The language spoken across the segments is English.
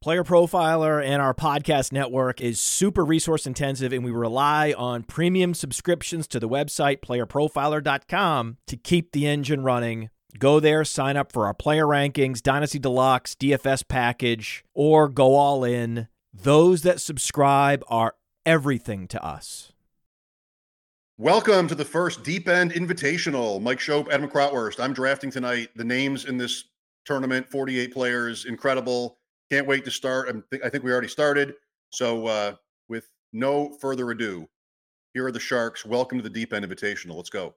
Player Profiler and our podcast network is super resource intensive, and we rely on premium subscriptions to the website playerprofiler.com to keep the engine running. Go there, sign up for our player rankings, Dynasty Deluxe, DFS package, or go all in. Those that subscribe are everything to us. Welcome to the first Deep End Invitational. Mike Schopp, Adam Krautwurst. I'm drafting tonight. The names in this tournament, 48 players, incredible. Can't wait to start. i think we already started. So, uh, with no further ado, here are the Sharks. Welcome to the Deep End Invitational. Let's go.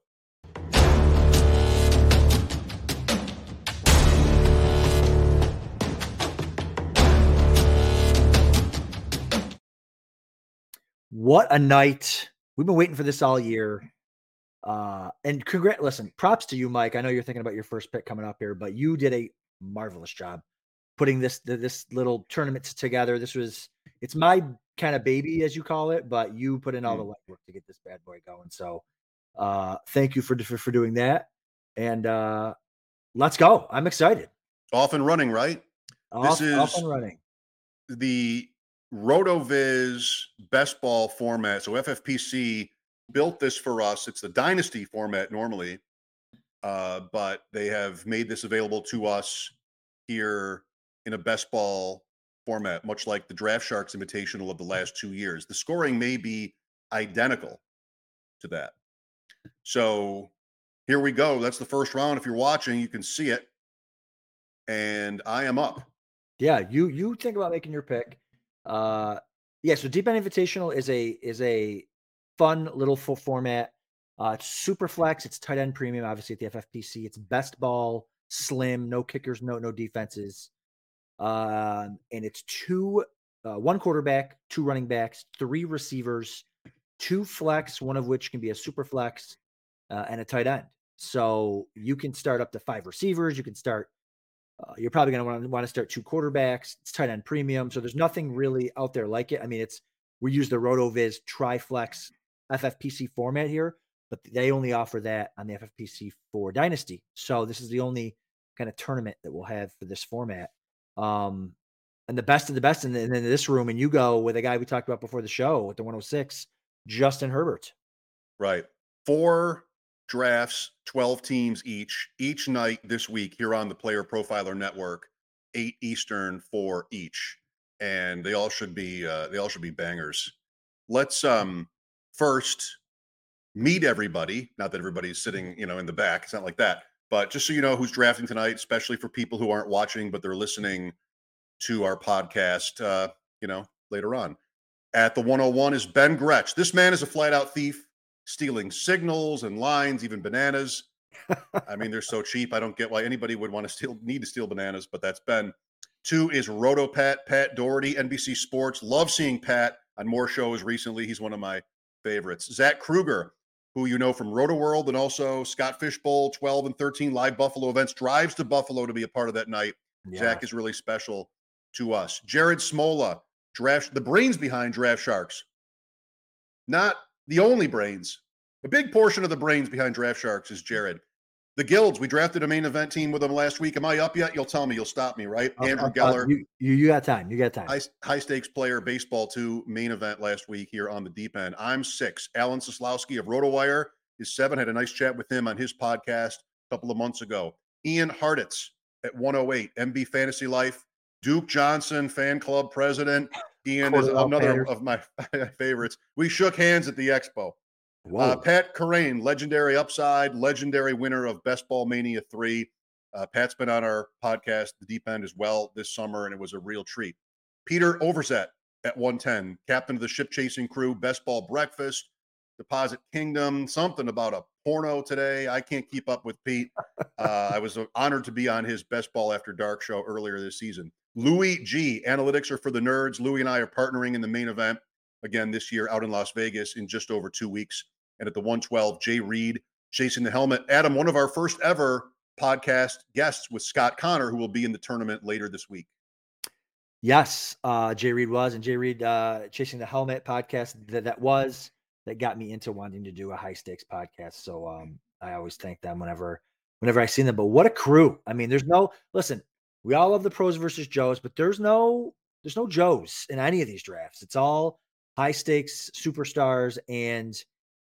What a night. We've been waiting for this all year. Uh, and congrat listen, props to you, Mike. I know you're thinking about your first pick coming up here, but you did a marvelous job putting this this little tournament together. This was it's my kind of baby, as you call it, but you put in all the mm. legwork to get this bad boy going. So uh thank you for for, for doing that. And uh let's go. I'm excited. Off and running, right? Off, this is off and running. The RotoViz best ball format. So FFPC built this for us. It's the dynasty format normally, uh, but they have made this available to us here in a best ball format, much like the Draft Sharks Invitational of the last two years. The scoring may be identical to that. So here we go. That's the first round. If you're watching, you can see it. And I am up. Yeah, you you think about making your pick. Uh yeah, so Deep End Invitational is a is a fun little full format. Uh it's super flex, it's tight end premium, obviously at the FFPC. It's best ball, slim, no kickers, no no defenses. Um, and it's two, uh, one quarterback, two running backs, three receivers, two flex, one of which can be a super flex, uh, and a tight end. So you can start up to five receivers. You can start. Uh, you're probably going to want to want to start two quarterbacks. It's tight end premium. So there's nothing really out there like it. I mean, it's we use the RotoViz Triflex FFPC format here, but they only offer that on the FFPC for Dynasty. So this is the only kind of tournament that we'll have for this format. Um, and the best of the best in, the, in this room, and you go with a guy we talked about before the show with the 106, Justin Herbert. Right. Four drafts, 12 teams each, each night this week here on the Player Profiler Network, eight Eastern for each. And they all should be uh, they all should be bangers. Let's um first meet everybody. Not that everybody's sitting, you know, in the back. It's not like that. But just so you know who's drafting tonight, especially for people who aren't watching, but they're listening to our podcast, uh, you know, later on. At the 101 is Ben Gretch. This man is a flat out thief, stealing signals and lines, even bananas. I mean, they're so cheap. I don't get why anybody would want to steal, need to steal bananas, but that's Ben. Two is Roto Pat, Pat Daugherty, NBC Sports. Love seeing Pat on more shows recently. He's one of my favorites. Zach Krueger, who you know from Rotoworld and also Scott Fishbowl 12 and 13 live Buffalo events, drives to Buffalo to be a part of that night. Yeah. Zach is really special to us. Jared Smola, draft the brains behind Draft Sharks. Not the only brains. A big portion of the brains behind Draft Sharks is Jared. The Guilds, we drafted a main event team with them last week. Am I up yet? You'll tell me. You'll stop me, right? Uh, Andrew uh, Geller. Uh, you, you, got time. You got time. High, high, stakes player, baseball two, main event last week here on the deep end. I'm six. Alan Seslowsky of RotoWire is seven. Had a nice chat with him on his podcast a couple of months ago. Ian Hartitz at 108, MB Fantasy Life. Duke Johnson, fan club president. Ian is another of my favorites. We shook hands at the expo. Uh, Pat Kerrane, legendary upside, legendary winner of Best Ball Mania 3. Uh, Pat's been on our podcast, The Deep End, as well this summer, and it was a real treat. Peter Overzet at 110, captain of the ship chasing crew, Best Ball Breakfast, Deposit Kingdom, something about a porno today. I can't keep up with Pete. Uh, I was honored to be on his Best Ball After Dark show earlier this season. Louis G, analytics are for the nerds. Louis and I are partnering in the main event again this year out in Las Vegas in just over two weeks. And at the 112, Jay Reid chasing the helmet. Adam, one of our first ever podcast guests with Scott Connor, who will be in the tournament later this week. Yes, uh, Jay Reid was, and Jay Reid uh, chasing the helmet podcast that that was that got me into wanting to do a high stakes podcast. So um, I always thank them whenever whenever I see them. But what a crew! I mean, there's no listen. We all love the pros versus Joes, but there's no there's no Joes in any of these drafts. It's all high stakes superstars and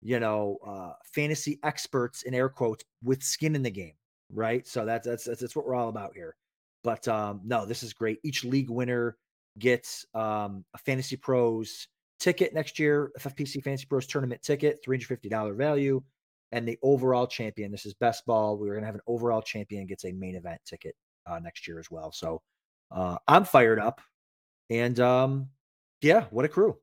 you know uh, fantasy experts in air quotes with skin in the game, right? So that's that's that's, that's what we're all about here. But um, no, this is great. Each league winner gets um, a fantasy pros ticket next year, FFPC Fantasy Pros tournament ticket, $350 value. And the overall champion, this is best ball. We're to have an overall champion gets a main event ticket uh, next year as well. So uh, I'm fired up. And um, yeah, what a crew.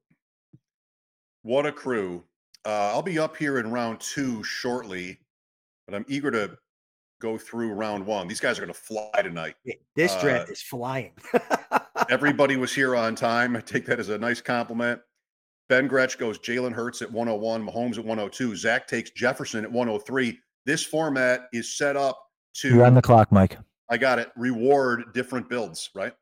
What a crew. Uh, I'll be up here in round two shortly, but I'm eager to go through round one. These guys are going to fly tonight. This draft uh, is flying. everybody was here on time. I take that as a nice compliment. Ben Gretch goes Jalen Hurts at 101, Mahomes at 102. Zach takes Jefferson at 103. This format is set up to You're on the clock, Mike. I got it. Reward different builds, right?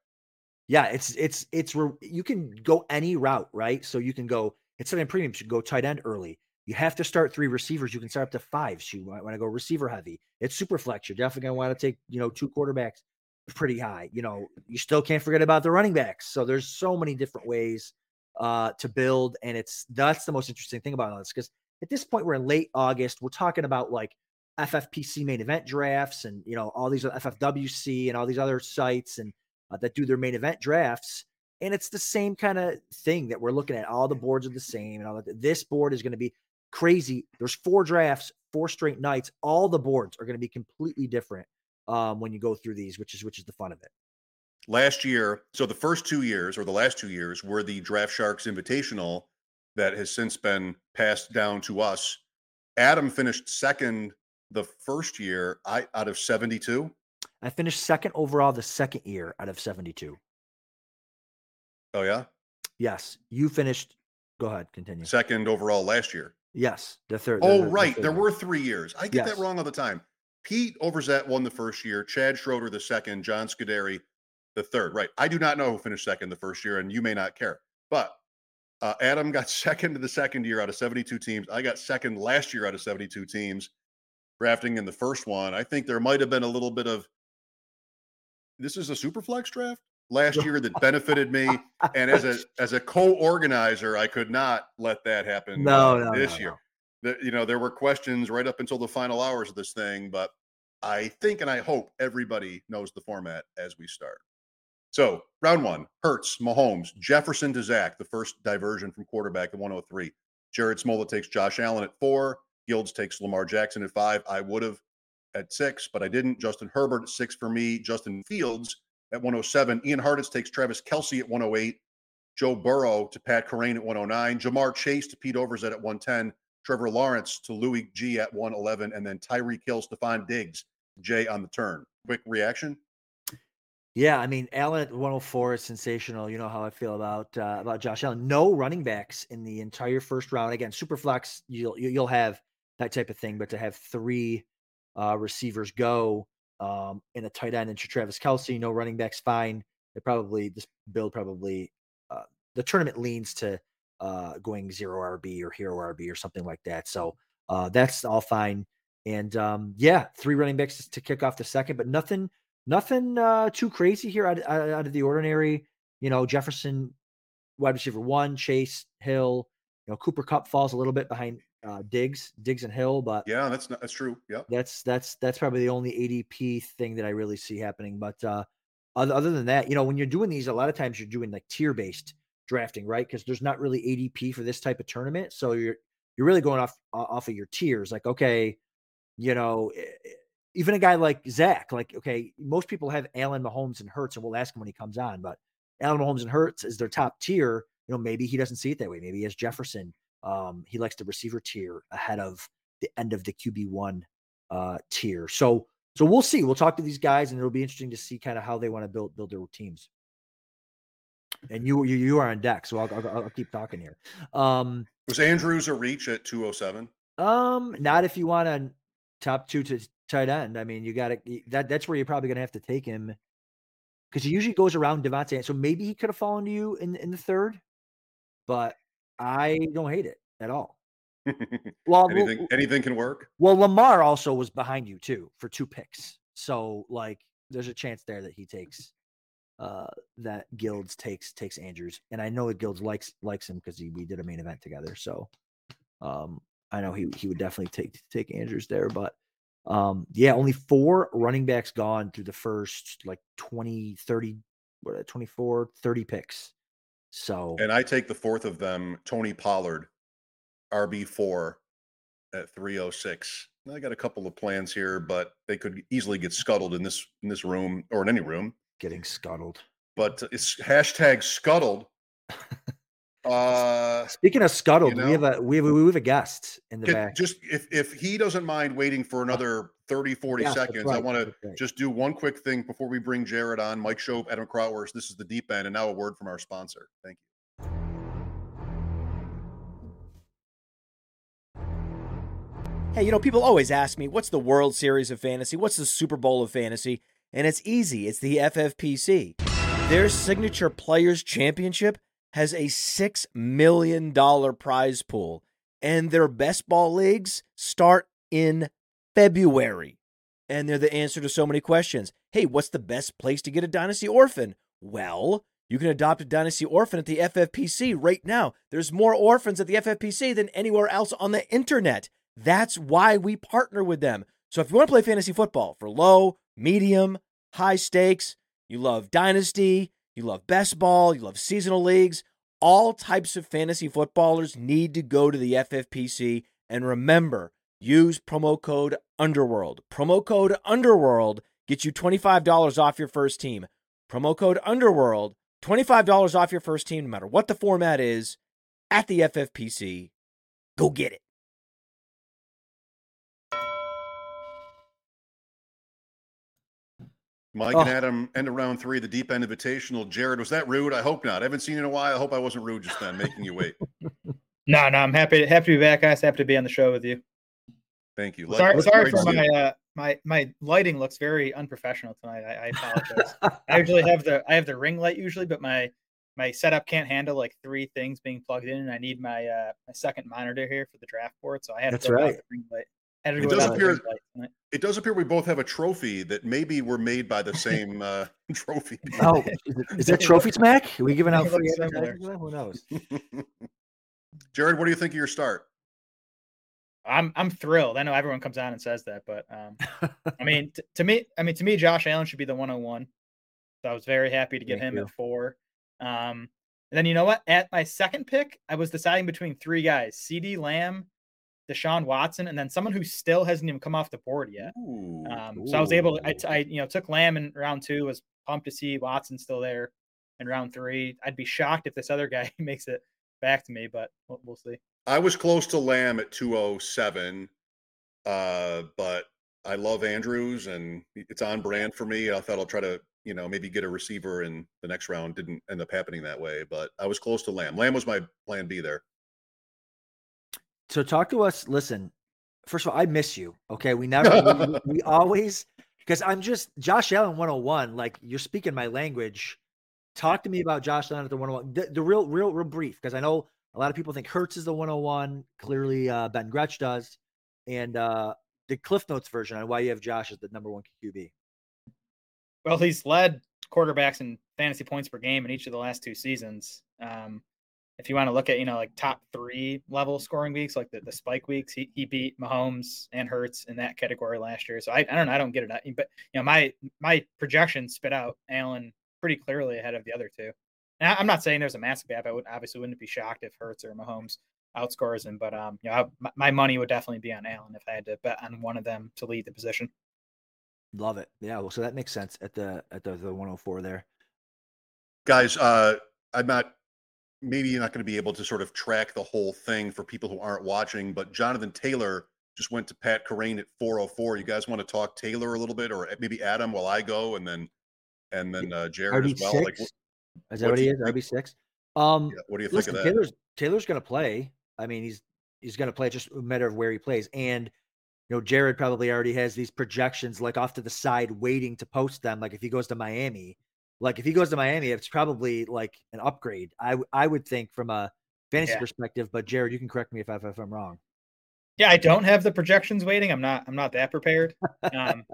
Yeah, it's it's it's you can go any route, right? So you can go instead of premium, you go tight end early. You have to start three receivers. You can start up to five. So you might want to go receiver heavy. It's super flex. You're definitely gonna want to take you know two quarterbacks pretty high. You know, you still can't forget about the running backs. So there's so many different ways uh, to build, and it's that's the most interesting thing about all this because at this point we're in late August. We're talking about like FFPC main event drafts, and you know all these FFWC and all these other sites and uh, that do their main event drafts. And it's the same kind of thing that we're looking at. All the boards are the same, and all that. This board is going to be crazy. There's four drafts, four straight nights. All the boards are going to be completely different um, when you go through these, which is which is the fun of it. Last year, so the first two years or the last two years were the Draft Sharks Invitational that has since been passed down to us. Adam finished second the first year I out of 72. I finished second overall the second year out of 72. Oh yeah? Yes. You finished go ahead, continue. Second overall last year. Yes, the third. Oh, the, right. The there were three years. I get yes. that wrong all the time. Pete Overzet won the first year, Chad Schroeder the second, John Scuderi the third. Right. I do not know who finished second the first year, and you may not care. But uh, Adam got second to the second year out of 72 teams. I got second last year out of 72 teams, drafting in the first one. I think there might have been a little bit of this is a super flex draft last year that benefited me. And as a as a co-organizer, I could not let that happen no, uh, no this no, year. No. The, you know, there were questions right up until the final hours of this thing, but I think and I hope everybody knows the format as we start. So round one, Hurts, Mahomes, Jefferson to Zach, the first diversion from quarterback at 103. Jared Smola takes Josh Allen at four. Gilds takes Lamar Jackson at five. I would have at six, but I didn't. Justin Herbert at six for me. Justin Fields at 107. Ian Hartitz takes Travis Kelce at 108. Joe Burrow to Pat Kerrane at 109. Ja'Marr Chase to Pete Overzet at 110. Trevor Lawrence to Louis G at 111. And then Tyreek Hill, Stefon Diggs, Jay on the turn. Quick reaction? Yeah, I mean, Allen at 104 is sensational. You know how I feel about uh, about Josh Allen. No running backs in the entire first round. Again, super flex, you'll you'll have that type of thing, but to have three uh, receivers go um, in a tight end and Travis Kelce, no running backs, fine. It probably this build probably uh, the tournament leans to uh, going zero RB or hero RB or something like that. So uh, that's all fine. And um, yeah, three running backs to kick off the second, but nothing nothing uh, too crazy here out, out, of the ordinary. You know, Jefferson, wide receiver one, Chase, Hill. You know, Cooper Kupp falls a little bit behind uh, Diggs, Diggs and Hill, but yeah, that's not, that's true. Yeah, that's that's that's probably the only ADP thing that I really see happening. But uh, other, other than that, you know, when you're doing these, a lot of times you're doing like tier based drafting, right? Because there's not really ADP for this type of tournament, so you're you're really going off off of your tiers. Like, okay, you know, even a guy like Zach, like, okay, most people have Allen Mahomes and Hurts, and we'll ask him when he comes on, but Allen Mahomes and Hurts is their top tier. You know, maybe he doesn't see it that way. Maybe he has Jefferson. Um, he likes the receiver tier ahead of the end of the QB one uh, tier. So, so we'll see. We'll talk to these guys, and it'll be interesting to see kind of how they want to build build their teams. And you you you are on deck, so I'll I'll, I'll keep talking here. Um, Was Andrews a reach at two oh seven? Um, not if you want a top two to tight end. I mean, you got to that. That's where you're probably going to have to take him because he usually goes around Davante. So maybe he could have fallen to you in in the third, but I don't hate it at all. well, anything well, anything can work. Well, Lamar also was behind you too for two picks, so like there's a chance there that he takes uh that Gilds takes takes Andrews, and I know that Gilds likes likes him because we did a main event together. So, um, I know he he would definitely take take Andrews there, but um, yeah, only four running backs gone through the first like 20, 30, what, 24, 30 picks. So, and I take the fourth of them, Tony Pollard, RB4 at 306. I got a couple of plans here, but they could easily get scuttled in this in this room or in any room. Getting scuttled. But it's hashtag scuttled. Uh, Speaking of scuttled, you know, we have a we have, we have a guest in the can, back. Just if if he doesn't mind waiting for another 30, 40 yeah, seconds, right. I want to just do one quick thing before we bring Jared on. Mike Schopp, Adam Krautwurst. This is the deep end, and now a word from our sponsor. Thank you. Hey, you know, people always ask me, what's the World Series of Fantasy? What's the Super Bowl of Fantasy? And it's easy. It's the FFPC. Their signature Players Championship has a $6 million prize pool, and their best ball leagues start in February. And they're the answer to so many questions. Hey, what's the best place to get a Dynasty Orphan? Well, you can adopt a Dynasty Orphan at the FFPC right now. There's more orphans at the FFPC than anywhere else on the internet. That's why we partner with them. So if you want to play fantasy football for low, medium, high stakes, you love Dynasty, you love best ball, you love seasonal leagues. All types of fantasy footballers need to go to the FFPC. And remember, use promo code Underworld. Promo code Underworld gets you $25 off your first team. Promo code Underworld, $25 off your first team, no matter what the format is, at the FFPC. Go get it. Mike oh. and Adam end of round three, the deep end invitational. Jared, was that rude? I hope not. I haven't seen you in a while. I hope I wasn't rude just then, making you wait. no, no, I'm happy happy to be back, guys. Happy to be on the show with you. Thank you. sorry, sorry for my uh, my my lighting looks very unprofessional tonight. I, I apologize. I usually have the I have the ring light usually, but my my setup can't handle like three things being plugged in, and I need my uh my second monitor here for the draft board. So I had to That's right. ring light. It does appear. It does appear we both have a trophy that maybe were made by the same uh, trophy. Oh, is, it, is that trophy smack? Are we giving out free? Who knows? Jared, what do you think of your start? I'm I'm thrilled. I know everyone comes on and says that, but um, I mean, t- to me, I mean, to me, Josh Allen should be the 101. So I was very happy to get Thank him you. at four. Um, and then you know what? At my second pick, I was deciding between three guys: CeeDee Lamb, Deshaun Watson, and then someone who still hasn't even come off the board yet. Ooh, um, so I was able to, I, I, you know, took Lamb in round two, was pumped to see Watson still there in round three. I'd be shocked if this other guy makes it back to me, but we'll, we'll see. I was close to Lamb at 207, uh, but I love Andrews and it's on brand for me. I thought I'll try to, you know, maybe get a receiver in the next round. Didn't end up happening that way, but I was close to Lamb. Lamb was my plan B there. So talk to us. Listen, first of all, I miss you. Okay, we never, we, we always, because I'm just Josh Allen 101. Like you're speaking my language. Talk to me about Josh Allen at the 101. The, the real, real, real brief, because I know a lot of people think Hurts is the 101. Clearly, uh, Ben Gretch does, and uh, the Cliff Notes version on why you have Josh as the number one QB. Well, he's led quarterbacks in fantasy points per game in each of the last two seasons. Um, if you want to look at you know like top three level scoring weeks, like the, the spike weeks, he, he beat Mahomes and Hurts in that category last year. So I, I don't know, I don't get it, but you know my my projections spit out Allen pretty clearly ahead of the other two. And I'm not saying there's a massive gap. I would obviously wouldn't be shocked if Hurts or Mahomes outscores him, but um, you know, I, my, my money would definitely be on Allen if I had to bet on one of them to lead the position. Love it. Yeah. Well, so that makes sense at the at the, the 104 there. Guys, uh, I'm not maybe you're not going to be able to sort of track the whole thing for people who aren't watching, but Jonathan Taylor just went to Pat Kerrane at 404. You guys want to talk Taylor a little bit, or maybe Adam while I go, and then and then uh, Jared RB as well. Six? Like, is that what, he is? RB six. Um, yeah, what do you think listen, of that? Taylor's Taylor's going to play. I mean, he's he's going to play just a matter of where he plays, and you know, Jared probably already has these projections like off to the side, waiting to post them. Like if he goes to Miami, like if he goes to Miami, it's probably like an upgrade. I I would think from a fantasy Yeah. perspective. But Jared, you can correct me if I, if I'm wrong. Yeah, I don't have the projections waiting. I'm not I'm not that prepared. Um,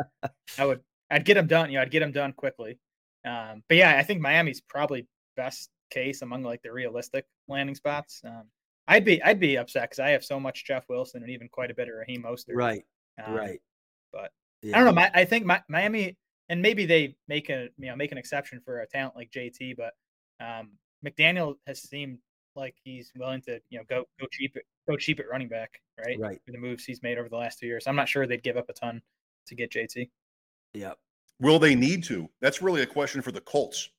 I would I'd get them done. You know, I'd get them done quickly. Um, but yeah, I think Miami's probably best case among like the realistic landing spots. Um, I'd be I'd be upset because I have so much Jeff Wilson and even quite a bit of Raheem Mostert. Right, Um, right. but Yeah. I don't know. My, I think my, Miami, and maybe they make a you know make an exception for a talent like JT, but um, McDaniel has seemed like he's willing to you know go go cheap at, go cheap at running back, right? Right. For the moves he's made over the last two years, I'm not sure they'd give up a ton to get JT. Yeah. Will they need to? That's really a question for the Colts,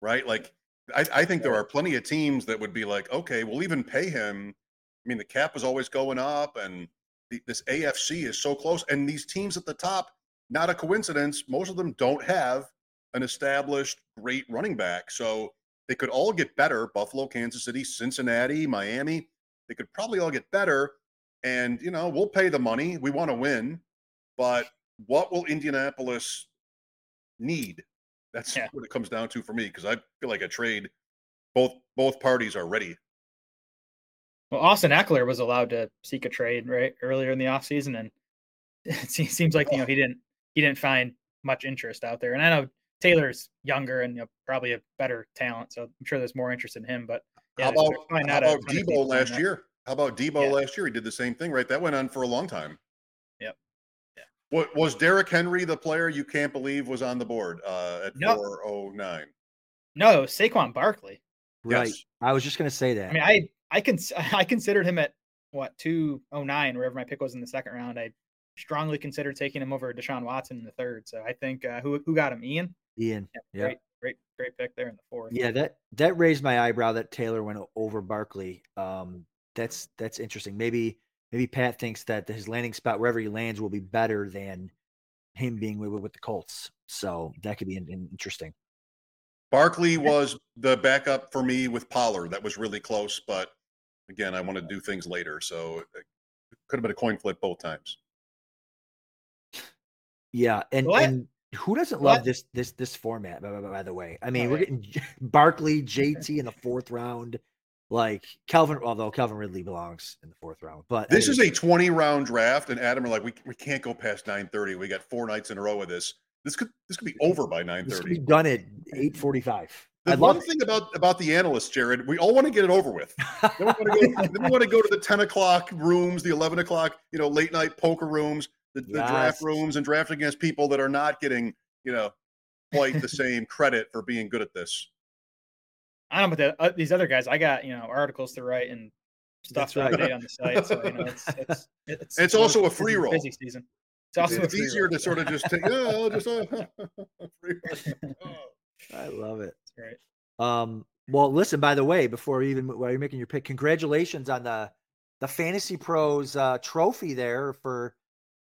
right? Like, I, I think there are plenty of teams that would be like, okay, we'll even pay him. I mean, the cap is always going up, and the, this AFC is so close. And these teams at the top, not a coincidence, most of them don't have an established great running back. So they could all get better. Buffalo, Kansas City, Cincinnati, Miami, they could probably all get better. And, you know, we'll pay the money. We want to win. But what will Indianapolis need? That's Yeah. what it comes down to for me because I feel like a trade. Both both parties are ready. Well, Austin Ekeler was allowed to seek a trade right earlier in the offseason, and it seems like you know he didn't he didn't find much interest out there. And I know Taylor's younger and you know, probably a better talent, so I'm sure there's more interest in him. But yeah, how about, how about Debo last year? How about Debo Yeah. last year? He did the same thing, right? That went on for a long time. Yep. Yeah. What was Derrick Henry the player you can't believe was on the board uh, at No. 409? No, Saquon Barkley. Right. Yes. I was just going to say that. I mean, I I can I considered him at what two oh nine, wherever my pick was in the second round. I strongly considered taking him over Deshaun Watson in the third. So I think uh, who who got him? Ian. Ian. Yeah, Yeah. great great great pick there in the fourth. Yeah, that that raised my eyebrow that Taylor went over Barkley. Um, that's that's interesting. Maybe maybe Pat thinks that his landing spot wherever he lands will be better than him being with, with the Colts. So that could be in, in- interesting. Barkley was the backup for me with Pollard. That was really close, but again, I want to do things later, so uh, it could have been a coin flip both times. Yeah, and Well, and who doesn't well, I- love this this this format? By, by, by the way, I mean Oh, we're getting J- Barkley, JT in the fourth round. Like Calvin, although Calvin Ridley belongs in the fourth round, but This is a 20 round draft, and Adam are like, we, we can't go past 9:30. We got four nights in a row of this. This could this could be over by this could be 9:30. done at eight forty five. The I one thing about about the analysts, Jared, we all want to get it over with. Then we want to go, then we want to go to the 10 o'clock rooms, the 11 o'clock, you know, late night poker rooms, the, the draft rooms, and draft against people that are not getting, you know, quite the same credit for being good at this. I don't know, but the, uh, these other guys, I got you know articles to write and stuff That's to right. update on the site. So you know, it's it's it's, It's also a free roll. busy season. It's also It's a free easier roll. to sort of just take, yeah, I'll just uh, free roll. Oh. I love it. That's right. Um, well, listen. By the way, before you even while you're making your pick, congratulations on the the Fantasy Pros uh, trophy there for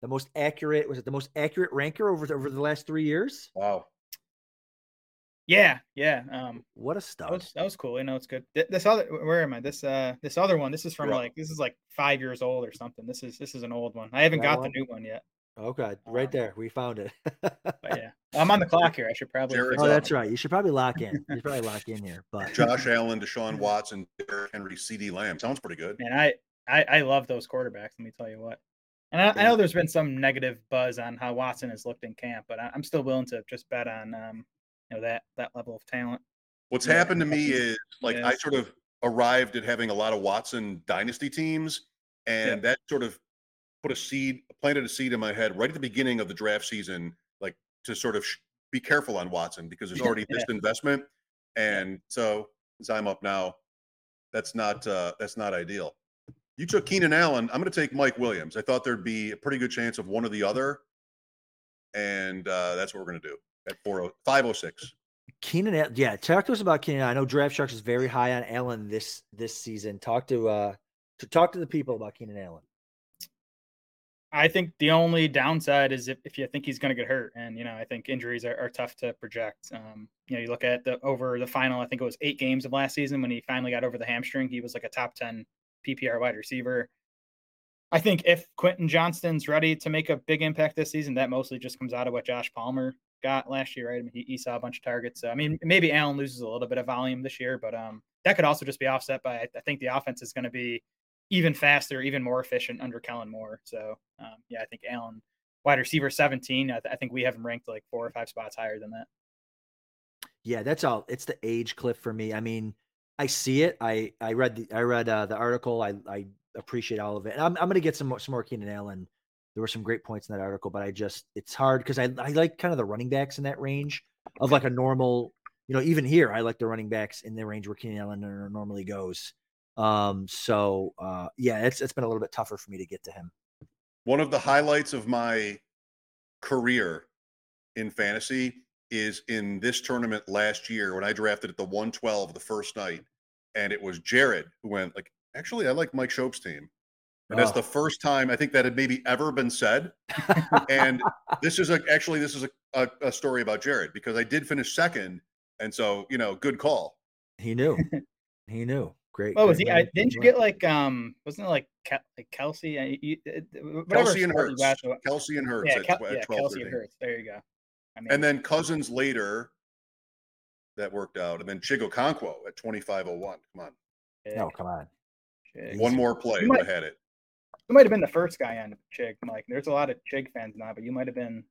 the most accurate. Was it the most accurate ranker over over the last three years? Wow. Yeah, yeah. Um, What a that was that was cool. You know, it's good. Th- This other, where am I? This uh, this other one. This is from Yeah. like this is like five years old or something. This is this is an old one. I haven't That got one? the new one yet. Okay, right Um, there, we found it. But yeah, I'm on the clock here. I should probably. Jared's fix oh, that's right. You should probably lock in. You should probably lock in here. But Josh Allen, Deshaun Watson, Derrick Henry, CeeDee Lamb. Sounds pretty good. And I, I I love those quarterbacks. Let me tell you what. And I, I know there's been some negative buzz on how Watson has looked in camp, but I, I'm still willing to just bet on um, you know that that level of talent. What's Yeah, happened to me is like I sort of arrived at having a lot of Watson dynasty teams, and yeah. that sort of put a seed, planted a seed in my head right at the beginning of the draft season, like to sort of sh- be careful on Watson because there's already yeah. this investment, and so as I'm up now, that's not uh, that's not ideal. You took Keenan Allen. I'm going to take Mike Williams. I thought there'd be a pretty good chance of one or the other, and uh, that's what we're going to do at 40, 506. Keenan, yeah, talk to us about Keenan. I know Draft Sharks is very high on Allen this this season. Talk to uh to talk to the people about Keenan Allen. I think the only downside is if, if you think he's going to get hurt, and you know I think injuries are, are tough to project. Um, you know, you look at the over the final. I think it was eight games of last season when he finally got over the hamstring. He was like a top ten PPR wide receiver. I think if Quentin Johnston's ready to make a big impact this season, that mostly just comes out of what Josh Palmer got last year, right? I mean, he, he saw a bunch of targets. I mean, maybe Allen loses a little bit of volume this year, but um, that could also just be offset by I think the offense is going to be even faster, even more efficient under Kellen Moore. So um, yeah, I think Allen, wide receiver 17. I, th- I, think we have him ranked like four or five spots higher than that. Yeah, that's all. It's the age cliff for me. I mean, I see it. I I read the I read uh, the article. I I appreciate all of it. And I'm I'm gonna get some more some more Keenan Allen there were some great points in that article, but I just it's hard because I, I like kind of the running backs in that range of like a normal, you know, even here I like the running backs in the range where Keenan Allen normally goes. Um, so uh, yeah, it's it's been a little bit tougher for me to get to him. One of the highlights of my career in fantasy is in this tournament last year when I drafted at the 112 the first night, and it was Jared who went like, actually, I like Mike Schopp's team. And that's oh. the first time I think that had maybe ever been said. and this is a, actually this is a, a, a, story about Jared because I did finish second, and so you know, good call. He knew. he knew. Great. Oh, was he? I, didn't you get like um? Wasn't it like, Ke- like Kelce? Uh, you, Kelce and Hurts. Kelce and Hurts. Yeah, Kel- yeah Kelce and Hurts. There you go. I mean, and then Cousins later. That worked out, and then Chig Okonkwo at twenty five oh one. Come on. No, come on. One more play. Might, I had it. You might have been the first guy on Chig, Mike. There's a lot of Chig fans now, but you might have been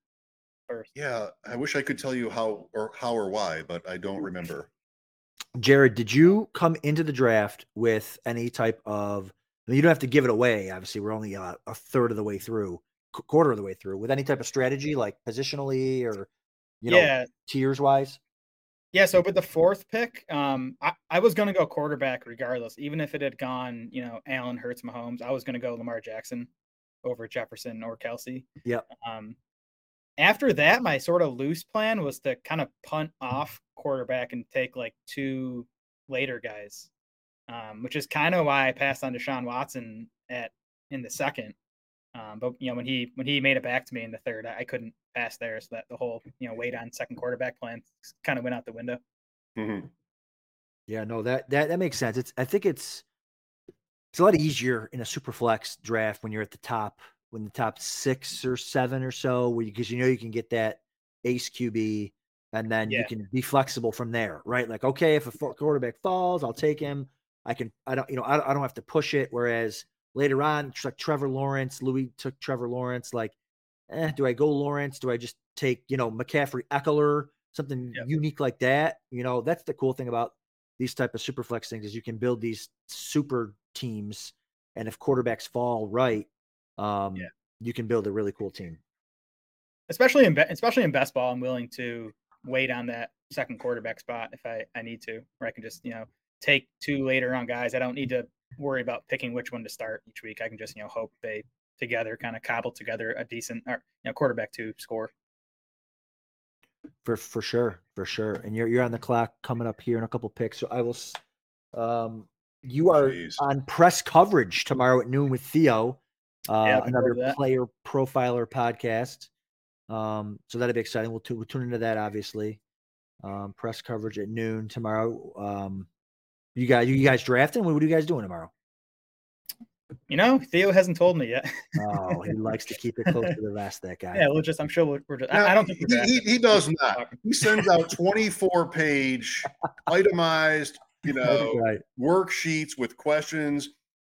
first. Yeah, I wish I could tell you how or how or why, but I don't remember. Jared, did you come into the draft with any type of? I mean, you don't have to give it away. Obviously, we're only uh, a third of the way through, quarter of the way through. With any type of strategy, like positionally or you know, yeah. tiers wise. Yeah, so with the fourth pick, um, I, I was going to go quarterback regardless. Even if it had gone, you know, Allen, Hurts, Mahomes, I was going to go Lamar Jackson over Jefferson or Kelce. Yep. Um, after that, my sort of loose plan was to kind of punt off quarterback and take like two later guys, um, which is kind of why I passed on Deshaun Watson at in the second. Um, but you know, when he when he made it back to me in the third, I, I couldn't pass there, so that the whole you know wait on second quarterback plan kind of went out the window. Mm-hmm. Yeah, no, that that that makes sense. It's I think it's it's a lot easier in a super flex draft when you're at the top, when the top six or seven or so, because you, you know you can get that ace QB, and then yeah. you can be flexible from there, right? Like, okay, if a quarterback falls, I'll take him. I can, I don't, you know, I, I don't have to push it. Whereas later on, like Trevor Lawrence, Louis took Trevor Lawrence, like eh, do I go Lawrence? Do I just take, you know, McCaffrey Ekeler, something yep. unique like that? You know, that's the cool thing about these type of super flex things is you can build these super teams. And if quarterbacks fall right, um, yeah. you can build a really cool team. Especially in, especially in best ball, I'm willing to wait on that second quarterback spot if I, I need to, or I can just, you know, take two later on guys. I don't need to worry about picking which one to start each week. I can just, you know, hope they together, kind of cobble together a decent or, you know, quarterback to score. For for sure, for sure. And you're you're on the clock coming up here in a couple picks. So I will. Um, you are Jeez. on press coverage tomorrow at noon with Theo, uh, yeah, another player profiler podcast. Um, so that'll be exciting. We'll, t- we'll tune into that obviously. Um, press coverage at noon tomorrow. Um, you guys, you guys drafting? What are you guys doing tomorrow? You know, Theo hasn't told me yet. oh, he likes to keep it close to the vest. That guy. Yeah, we'll just. I'm sure we're. we're just, now, I don't think he, he, he, does not. He sends out 24 page itemized, you know, right. worksheets with questions.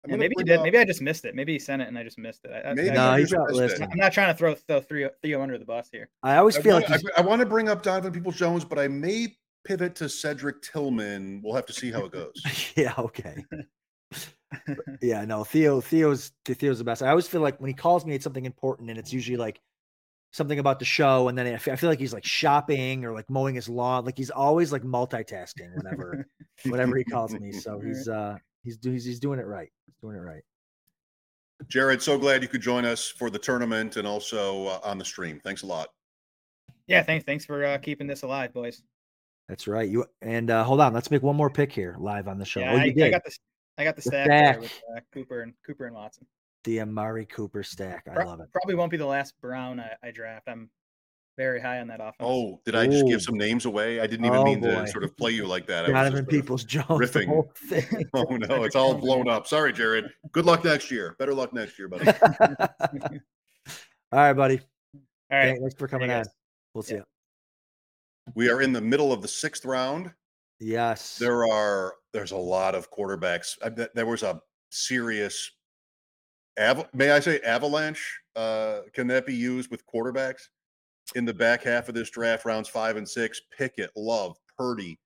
Yeah, maybe he did. Up, maybe I just missed it. Maybe he sent it and I just missed it. I, maybe no, he's not listening. I'm not trying to throw, throw Theo under the bus here. I always feel I like I, I, want to bring up Donovan Peoples Jones, but I may pivot to Cedric Tillman. We'll have to see how it goes. yeah, okay. yeah, no, Theo, Theo's Theo's the best. I always feel like when he calls me, it's something important, and it's usually like something about the show, and then I feel like he's like shopping or like mowing his lawn. Like he's always like multitasking whenever, whenever he calls me. So he's uh he's doing he's doing it right. He's doing it right. Jared, so glad you could join us for the tournament and also uh, on the stream. Thanks a lot. Yeah, thanks. Thanks for uh, keeping this alive, boys. That's right. You and uh, hold on. Let's make one more pick here live on the show. Yeah, oh, I, I, got the I got the, the stack, stack. with uh, Cooper and Cooper and Watson. The Amari Cooper stack. I Pro- love it. Probably won't be the last Brown I, I, draft. I'm very high on that offense. Oh, did I just Ooh. give some names away? I didn't even oh, mean boy. to sort of play you like that. Not Donovan Peoples Jones. Riffing. oh no, it's all blown up. Sorry, Jared. Good luck next year. Better luck next year, buddy. all right, buddy. All right. Thanks for coming on. We'll see yeah. you. We are in the middle of the sixth round. Yes. There are there's a lot of quarterbacks. There was a serious av- may I say avalanche? Uh, can that be used with quarterbacks in the back half of this draft, rounds five and six? Pickett, Love, Purdy,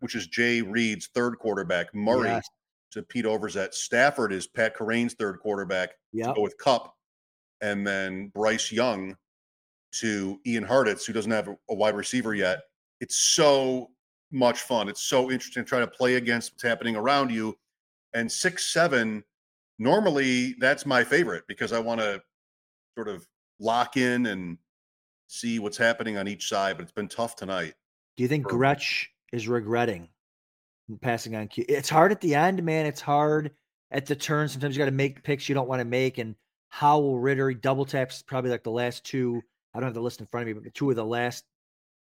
which is Jay Reid's third quarterback, Murray yes. to Pete Overzet. Stafford is Pat Kerrane's third quarterback. Yeah. Go with Kupp, and then Bryce Young to Ian Hartitz, who doesn't have a wide receiver yet. It's so much fun. It's so interesting trying to play against what's happening around you. And six, seven, normally that's my favorite because I want to sort of lock in and see what's happening on each side, but it's been tough tonight. Do you think for- Gretch is regretting passing on Q? It's hard at the end, man. It's hard at the turn. Sometimes you got to make picks you don't want to make. And Howell Ridder double taps probably like the last two I don't have the list in front of me, but two of the last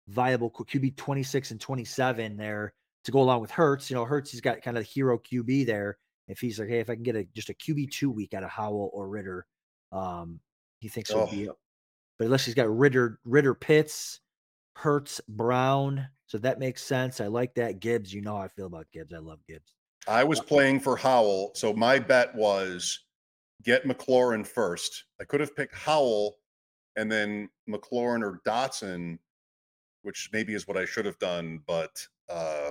viable QB 26 and 27 there to go along with Hurts. You know, Hurts, he's got kind of the hero QB there. If he's like, hey, if I can get a just a QB two week out of Howell or Ridder, um, he thinks oh. it'll be. But unless he's got Ridder, Ridder Pitts, Hurts, Brown, so that makes sense. I like that. Gibbs, you know how I feel about Gibbs. I love Gibbs. I was uh, playing for Howell, so my bet was get McLaurin first. I could have picked Howell and then McLaurin or Dotson, which maybe is what I should have done, but uh,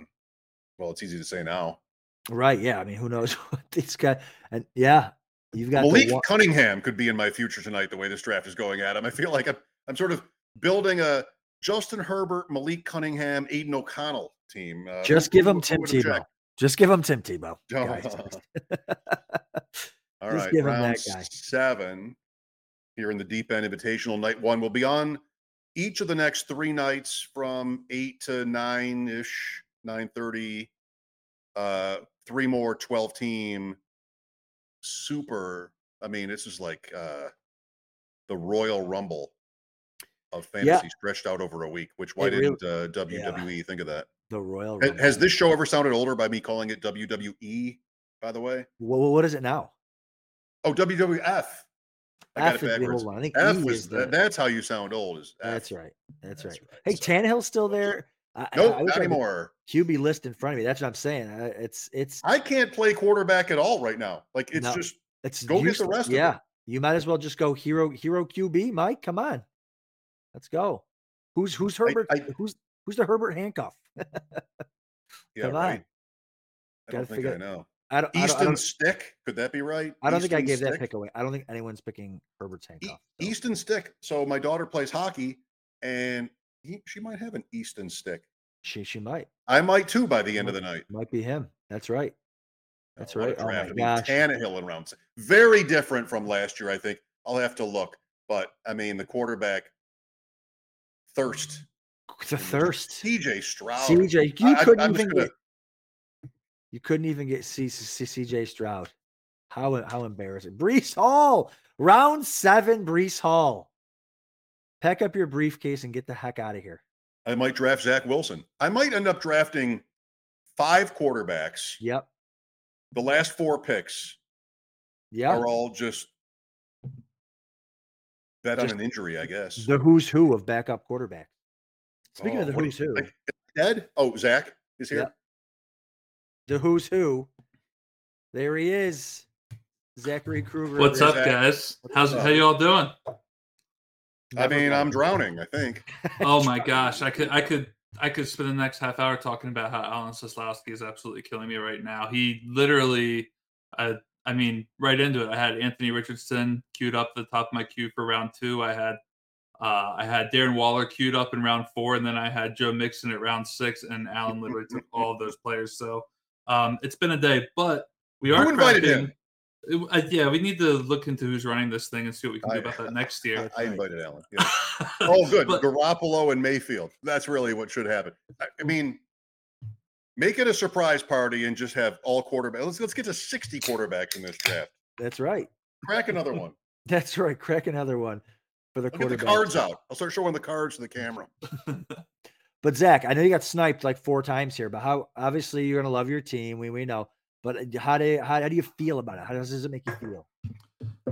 well, it's easy to say now. Right? Yeah. I mean, who knows what this guy? And yeah, you've got Malik Cunningham could be in my future tonight. The way this draft is going at him, I feel like I'm, I'm sort of building a Justin Herbert, Malik Cunningham, Aidan O'Connell team. Uh, Just give him Tim Tebow. Just give him Tim Tebow. All right, round seven here in the Deep End Invitational. Night one will be on each of the next three nights from eight to nine ish, nine thirty. Uh, three more twelve team. Super. I mean, this is like uh, the Royal Rumble of fantasy yeah. stretched out over a week. Which why it didn't really, uh, WWE yeah. think of that? The Royal. Has, has, this show ever sounded older by me calling it WWE? By the way, well, what is it now? Oh, WWF. I F is the old one. I think F e the, that's how you sound old. Is F. That's right. That's, that's right. right. Hey, so, Tannehill's still there. No, nope, not anymore. QB list in front of me. That's what I'm saying. It's it's. I can't play quarterback at all right now. Like it's no, just it's go useless. get the rest. Yeah, you might as well just go hero hero QB. Mike, come on, let's go. Who's who's Herbert? I, I, who's who's the Herbert handcuff? yeah, come right. on. I don't think I know. I don't, Easton I don't, I don't, Stick. Could that be right? I don't Easton think I gave Stick? that pick away. I don't think anyone's picking Herbert's handcuff. So. Easton Stick. So my daughter plays hockey, and he, she might have an Easton Stick. She she might. I might too by the end of the night. Might be him. That's right. Oh, That's oh, right. Oh my I mean, gosh. Tannehill in round six. very different from last year. I think I'll have to look, but I mean the quarterback thirst. The thirst. CJ Stroud. CJ, you couldn't I, even gonna, get you couldn't even get C- C- CJ Stroud. How how embarrassing. Breece Hall, round seven, Breece Hall. Pack up your briefcase and get the heck out of here. I might draft Zach Wilson. I might end up drafting five quarterbacks. Yep. The last four picks yeah. are all just bet just on an injury, I guess. The who's who of backup quarterbacks. Speaking oh, of the oh, who's who. Ed? Oh, Zach is here. Yep the who's who. There he is, Zachary Krueger. What's up, Zach. guys? How's how y'all doing? I mean, I'm drowning. I think. oh my gosh, I could I could I could spend the next half hour talking about how Alan Seslowsky is absolutely killing me right now. He literally, I, I mean, right into it. I had Anthony Richardson queued up at the top of my queue for round two. I had uh, I had Darren Waller queued up in round four, and then I had Joe Mixon at round six, and Alan literally took all of those players. So um, it's been a day, but we are Who invited cracking. him? Uh, yeah, we need to look into who's running this thing and see what we can do I- about that next year. I invited Alan. Yeah. Oh, good. But- Garoppolo and Mayfield. That's really what should happen. I, I mean, make it a surprise party and just have all quarterbacks. Let's let's get to sixty quarterbacks in this draft. That's right. Crack another one. That's right. Crack another one for the I'll get the cards out. I'll start showing the cards to the camera. But Zach, I know you got sniped like four times here, but how obviously you're gonna love your team. We we know. But uh, how do you, how, how do you feel about it? How does, does it make you feel?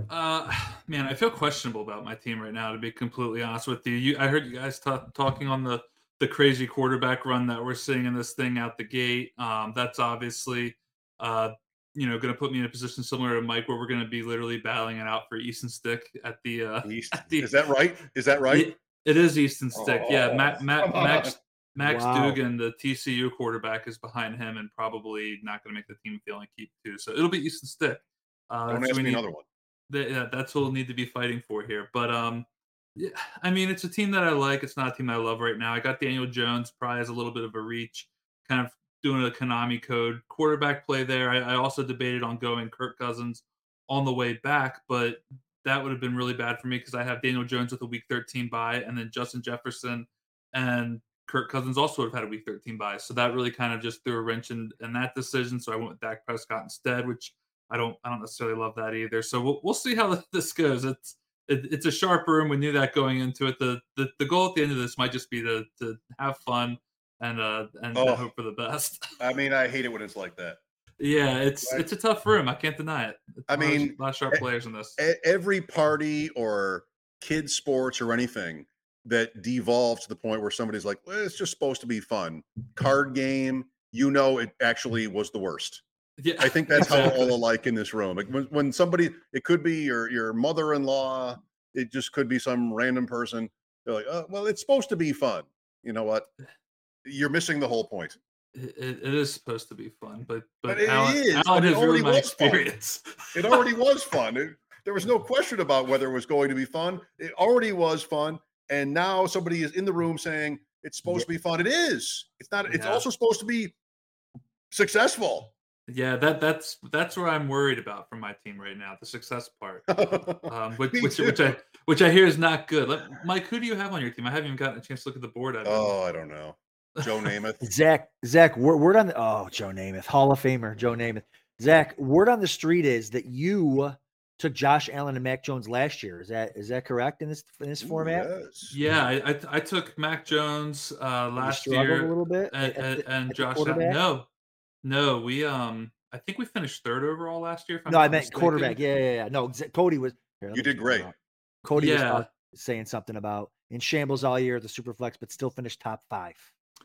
Uh, man, I feel questionable about my team right now. To be completely honest with you, you I heard you guys ta- talking on the the crazy quarterback run that we're seeing in this thing out the gate. Um, that's obviously, uh, you know, going to put me in a position similar to Mike, where we're going to be literally battling it out for Easton Stick at the. Uh, East. at the Is that right? Is that right? It, it is Easton Stick. yeah, Oh, Matt, Matt, Max, on. Max Wow. Duggan, the TCU quarterback, is behind him and probably not going to make the team feel like keep too. So it'll be Easton Stick. Uh, Don't ask me need- another one. that, yeah, that's what we'll need to be fighting for here. But um, yeah, I mean, it's a team that I like. It's not a team I love right now. I got Daniel Jones probably has a little bit of a reach, kind of doing a Konami code quarterback play there. I, I also debated on going Kirk Cousins on the way back, but that would have been really bad for me because I have Daniel Jones with a Week 13 bye, and then Justin Jefferson and Kirk Cousins also would have had a Week 13 bye. So that really kind of just threw a wrench in, in that decision. So I went with Dak Prescott instead, which I don't I don't necessarily love that either. So we'll we'll see how this goes. It's it, it's a sharp room. We knew that going into it. The, the the goal at the end of this might just be to to have fun and uh and, Oh. hope for the best. I mean, I hate it when it's like that. yeah, it's Right. it's a tough room. I can't deny it. It's I a lot of- mean, a lot of sharp players in this. Every party or kids sports or anything that devolves to the point where somebody's like, well, it's just supposed to be fun. Mm-hmm. Card game, you know, it actually was the worst. Yeah, I think that's how we're all alike in this room. Like when, when somebody, it could be your your mother-in-law, it just could be some random person. They're like, oh, well, it's supposed to be fun. You know what? You're missing the whole point. It, it- is supposed to be fun, but but, But it Alan, is, Alan it already was fun. experience. It already was fun. It- there was no question about whether it was going to be fun. It already was fun, and now somebody is in the room saying it's supposed to be fun. It is. It's not. It's Yeah. also supposed to be successful. yeah, that that's that's where I'm worried about for my team right now, the success part. Um, which Me which, which I which I hear is not good. Let, Mike, who do you have on your team? I haven't even gotten a chance to look at the board. I've been- oh, I don't know. Joe Namath. Zach, Zach, word, word on the oh Joe Namath, Hall of Famer Joe Namath. Zach, word on the street is that you took Josh Allen and Mac Jones last year. Is that is that correct in this in this Ooh, format? yes. Yeah, I, I I took Mac Jones uh, last year a little bit and, at and, and Josh. Allen. quarterback? No, no, we um I think we finished third overall last year. If I'm No, I meant mistaken. quarterback. Yeah, yeah, yeah. No, Z- Cody was. here, You did just pull it great. up. Cody was Yeah. talk- saying something about in shambles all year at the Superflex, but still finished top five.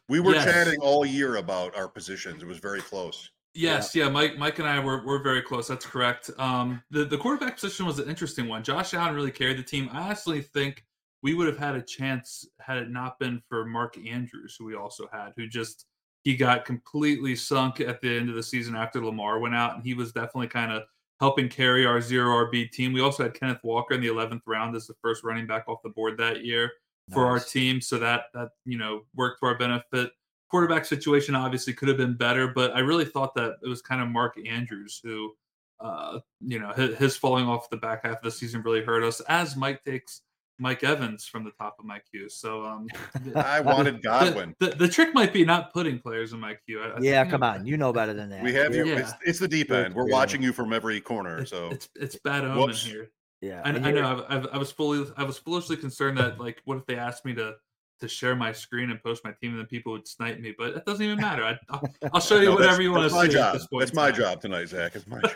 We were Yes. chatting all year about our positions. It was very close. Yes, yeah. Mike, Mike and I were, were very close. That's correct. Um, the the quarterback position was an interesting one. Josh Allen really carried the team. I honestly think we would have had a chance had it not been for Mark Andrews, who we also had, who just he got completely sunk at the end of the season after Lamar went out, and he was definitely kind of helping carry our zero RB team. We also had Kenneth Walker in the eleventh round as the first running back off the board that year for our team. So that that you know worked to our benefit. Quarterback situation obviously could have been better, but I really thought that it was kind of Mark Andrews who, uh, you know, his, his falling off the back half of the season really hurt us. As Mike takes Mike Evans from the top of my queue, so um, I wanted Godwin. the, the trick might be not putting players in my queue. I, I Yeah, think come it- on, you know better than that. We have you. Yeah. It's, it's the deep end. We're clear. watching you from every corner. So it's it's bad omen Whoops. here. Yeah, I, I you're- know. I, I, I was fully, I was foolishly concerned that like, what if they asked me to to share my screen and post my team, and then people would snipe me? But it doesn't even matter. I, I'll, I'll show you No, whatever you want to that's my see. job. At this point That's my time. job tonight, Zach. It's my job.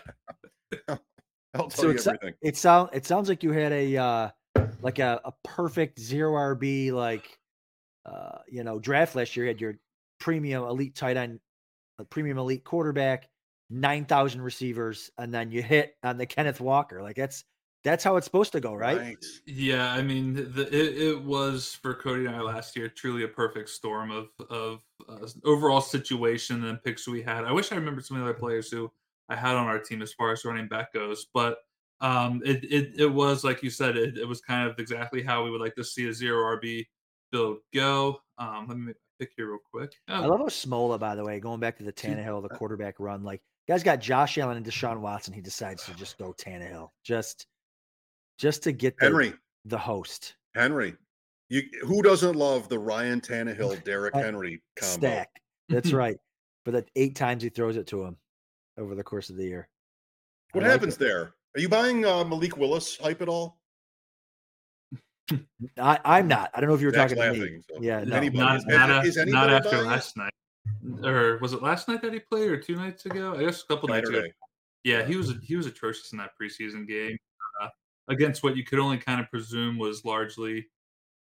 I'll tell So you it's- everything. It sound it sounds like you had a uh like a, a perfect zero RB like uh you know draft last year. You had your premium elite tight end, a premium elite quarterback, nine thousand receivers, and then you hit on the Kenneth Walker. Like that's that's how it's supposed to go, right? right. Yeah, I mean, the, it, it, was for Cody and I last year truly a perfect storm of of uh, overall situation and picks we had. I wish I remembered some of the other players who I had on our team as far as running back goes, but um, it, it it was like you said, it, it was kind of exactly how we would like to see a zero RB build go. Um, let me pick here real quick. Oh. I love how Smola, by the way, going back to the Tannehill, the quarterback run, like guys got Josh Allen and Deshaun Watson. He decides to just go Tannehill, just just to get the, Henry the host. Henry, you who doesn't love the Ryan Tannehill Derrick Henry combo? Stack. That's right. For the eight times he throws it to him over the course of the year. What happens there? Are you buying uh, Malik Willis hype at all? I, am not. I don't know if you were talking laughing, to me. So. Yeah, no. not, not, is, a, not after last night, or was it last night that he played, or two nights ago? I guess a couple Saturday. nights ago. Yeah, he was he was atrocious in that preseason game against what you could only kind of presume was largely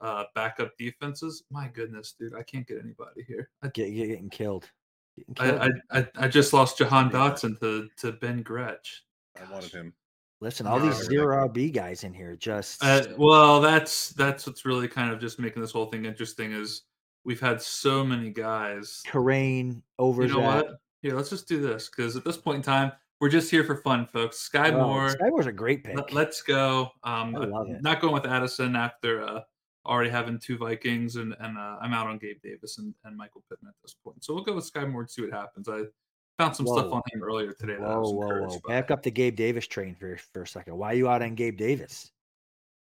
uh, backup defenses. My goodness, dude, I can't get anybody here. I, get you getting killed. Getting killed. I, I, I just lost Jahan Dotson to to Ben Gretch. Gosh. I wanted him. Listen, all these zero RB guys in here just uh, well, that's that's what's really kind of just making this whole thing interesting is we've had so many guys. Kerrane over. You know what? Here, let's just do this because at this point in time, we're just here for fun, folks. Sky oh, Moore. Sky Moore's a great pick. Let, us go. Um, I love it. Not going with Addison after uh, already having two Vikings, and and uh, I'm out on Gabe Davis and, and Michael Pittman at this point. So we'll go with Sky Moore and see what happens. I Found some whoa. stuff on him earlier today. whoa, whoa, whoa! By. Back up the Gabe Davis train for for a second. Why are you out on Gabe Davis?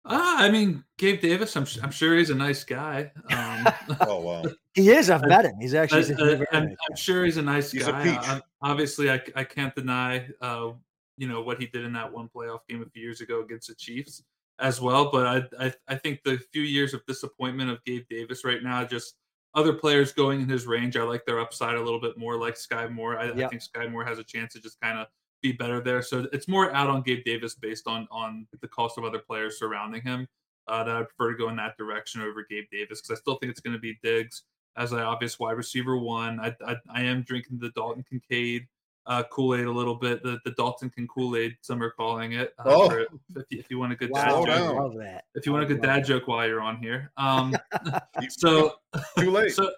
Ah, I mean, Gabe Davis. I'm I'm sure he's a nice guy. Um, oh wow, he is. I've met him. He's actually. I, am nice I'm sure he's a nice he's guy. A obviously, I I can't deny, uh, you know, what he did in that one playoff game a few years ago against the Chiefs as well. But I I, I think the few years of disappointment of Gabe Davis right now just other players going in his range, I like their upside a little bit more, like Sky Moore. I, I think Sky Moore has a chance to just kind of be better there. So it's more out on Gabe Davis based on on the cost of other players surrounding him. Uh, that I prefer to go in that direction over Gabe Davis because I still think it's going to be Diggs as an obvious wide receiver one. I, I, I am drinking the Dalton Kincaid uh, Kool Aid a little bit. The the Dalton can Kool Aid, some are calling it. Uh, oh. For, if, you, if, you, want a good wow, dad joke, love that. if you want a good dad joke while you're on here. Um, so too late. So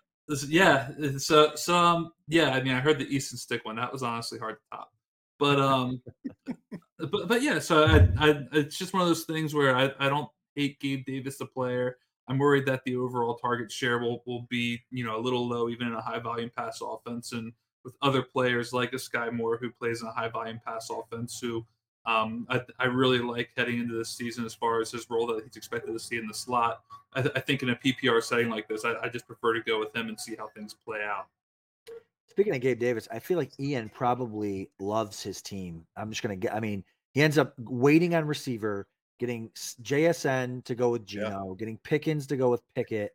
yeah, so so um, yeah. I mean, I heard the Easton Stick one. That was honestly hard to top. But um, but but yeah. So I, I it's just one of those things where I I don't hate Gabe Davis the player. I'm worried that the overall target share will will be you know a little low even in a high volume pass offense and with other players like a Sky Moore who plays in a high volume pass offense who um, I, I, really like heading into this season as far as his role that he's expected to see in the slot. I, th- I think in a PPR setting like this, I, I, just prefer to go with him and see how things play out. Speaking of Gabe Davis, I feel like Ian probably loves his team. I'm just going to get, I mean, he ends up waiting on receiver, getting JSN to go with Gino, yeah. getting Pickens to go with Pickett,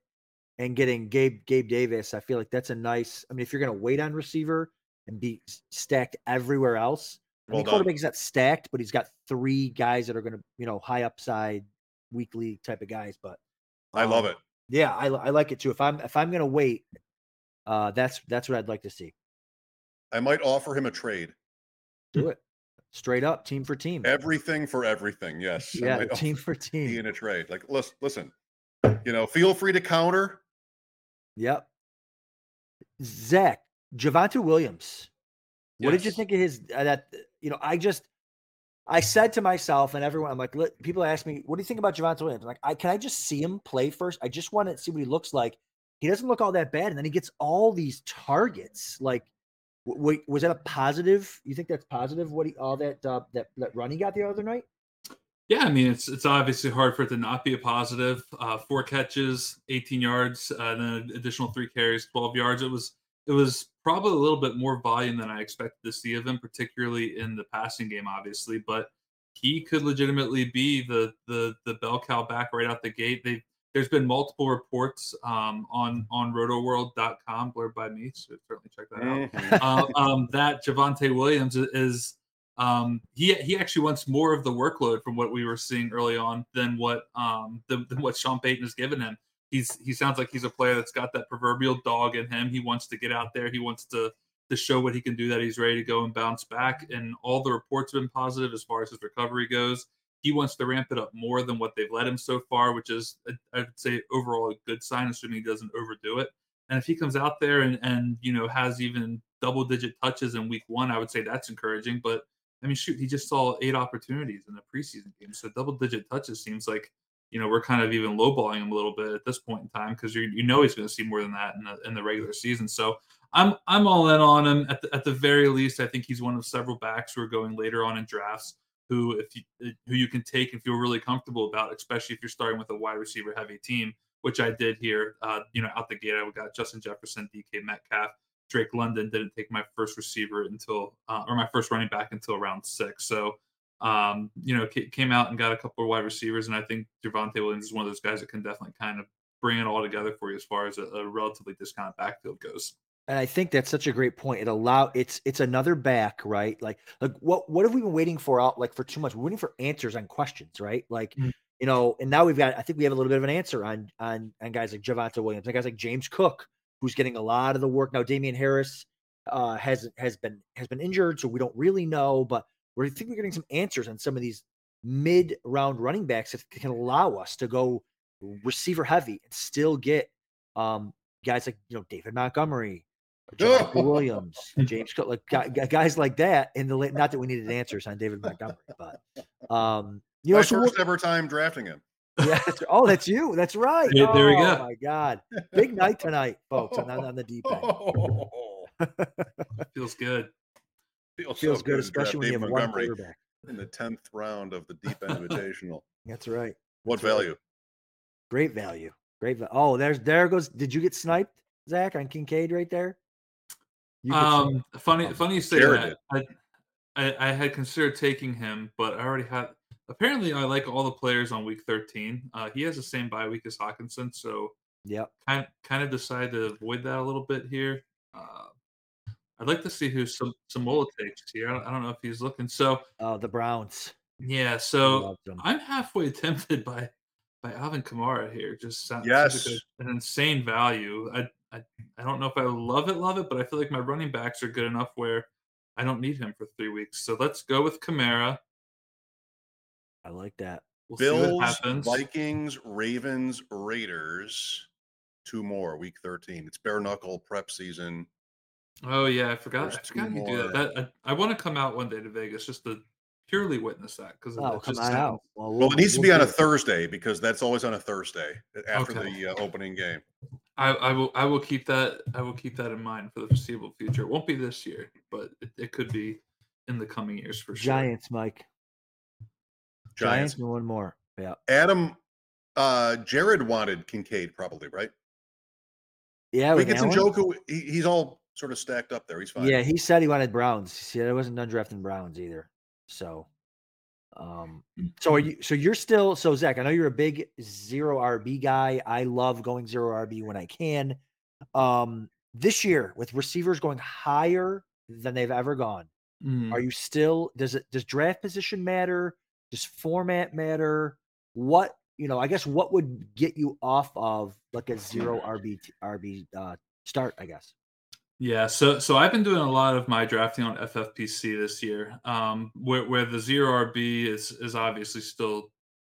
and getting Gabe Gabe Davis, I feel like that's a nice. I mean, if you're going to wait on receiver and be stacked everywhere else, I mean, quarterback's not stacked, but he's got three guys that are going to, you know, high upside, weekly type of guys. But um, I love um, it. Yeah, I, I like it too. If I'm if I'm going to wait, uh, that's that's what I'd like to see. I might offer him a trade. Do it straight up, team for team. Everything for everything. Yes. Yeah, team for team. In a trade, like listen, listen. You know, feel free to counter Yep. Zach, Javonte Williams. What yes. did you think of his uh, that you know, I just I said to myself and everyone, I'm like, people ask me, what do you think about Javonte Williams? I'm like, I can I just see him play first? I just want to see what he looks like. He doesn't look all that bad, and then he gets all these targets. Like, wait, was that a positive? You think that's positive? What he all that uh, that that run he got the other night? Yeah, I mean it's it's obviously hard for it to not be a positive. Uh, four catches, 18 yards, uh, and then additional three carries, 12 yards. It was it was probably a little bit more volume than I expected to see of him, particularly in the passing game, obviously. But he could legitimately be the the the bell cow back right out the gate. They there's been multiple reports um, on on rotoworld.com blurred by me, so certainly check that out. Mm-hmm. uh, um, that Javonte Williams is um, he he actually wants more of the workload from what we were seeing early on than what um than, than what Sean Payton has given him. He's he sounds like he's a player that's got that proverbial dog in him. He wants to get out there. He wants to to show what he can do. That he's ready to go and bounce back. And all the reports have been positive as far as his recovery goes. He wants to ramp it up more than what they've let him so far, which is, I would say, overall a good sign, assuming he doesn't overdo it. And if he comes out there and, and you know has even double digit touches in week one, I would say that's encouraging. But I mean, shoot, he just saw eight opportunities in the preseason game, so double digit touches seems like you know we're kind of even lowballing him a little bit at this point in time because you you know he's going to see more than that in the, in the regular season. So I'm I'm all in on him at the, at the very least. I think he's one of several backs who are going later on in drafts who if you who you can take and feel really comfortable about, especially if you're starting with a wide receiver heavy team, which I did here. Uh, you know, out the gate, I got Justin Jefferson, DK Metcalf, Drake London. Didn't take my first receiver until uh, or my first running back until round six. So. Um, you know, came out and got a couple of wide receivers, and I think Javonte Williams is one of those guys that can definitely kind of bring it all together for you as far as a, a relatively discounted backfield goes and I think that's such a great point. It allow it's it's another back, right? Like like what what have we been waiting for out like for too much? We're waiting for answers on questions, right? Like mm-hmm. you know, and now we've got I think we have a little bit of an answer on on on guys like Javonte Williams and guys like James Cook, who's getting a lot of the work now. Damian Harris uh, has has been has been injured, so we don't really know, but we think we're getting some answers on some of these mid round running backs that can allow us to go receiver heavy and still get um guys like you know David Montgomery, Williams, James Cook, like guys like that in the late. Not that we needed answers on David Montgomery, but um, you know, my so first ever time drafting him. Yeah. That's, oh, that's you. That's right. Yeah, there we go. Oh my God, big night tonight, folks. On, on the deep end. Feels good. Feels, Feels so good, especially when you have one quarterback in the tenth round of the Deep End Invitational. That's right. What that's value? Right. Great value. Great. value. oh, there's there goes. Did you get sniped, Zach, on Kincaid right there? Um, funny, funny you say that. I, I, I had considered taking him, but I already had. Apparently, I like all the players on week 13. Uh, he has the same bye week as Hockenson, so yeah, kind kind of decided to avoid that a little bit here. Uh, I'd like to see who some Smola takes here. I don't, I don't know if he's looking. So, uh, the Browns. Yeah, so I'm halfway tempted by by Alvin Kamara here. Just sounds yes. an insane value. I I, I don't know if I love it, love it, but I feel like my running backs are good enough where I don't need him for three weeks. So let's go with Kamara. I like that. We'll Bills, Vikings, Ravens, Raiders. Two more, week 13. It's bare knuckle prep season. Oh yeah, I forgot. I forgot you do that. that I, I, want to come out one day to Vegas just to purely witness that because oh, come on out. Well, well, it needs we'll to be on a Thursday because that's always on a Thursday after okay. the uh, opening game. I, I, will I will keep that I will keep that in mind for the foreseeable future. It won't be this year, but it, it could be in the coming years for sure. Giants, Mike. Giants. Giants one more. Yeah. Adam uh Jared wanted Kincaid probably, right? Yeah, we get some Njoku. He, he's all sort of stacked up there. He's fine. Yeah, he said he wanted Browns. He said I wasn't done drafting Browns either. So um, so are you? So you're still so Zach? I know you're a big zero RB guy. I love going zero RB when I can. Um, this year with receivers going higher than they've ever gone, mm. are you still? Does it? Does draft position matter? Does format matter? What you know? I guess what would get you off of like a zero RB RB uh, start? I guess. Yeah, so so I've been doing a lot of my drafting on FFPC this year, um, where where the zero RB is is obviously still,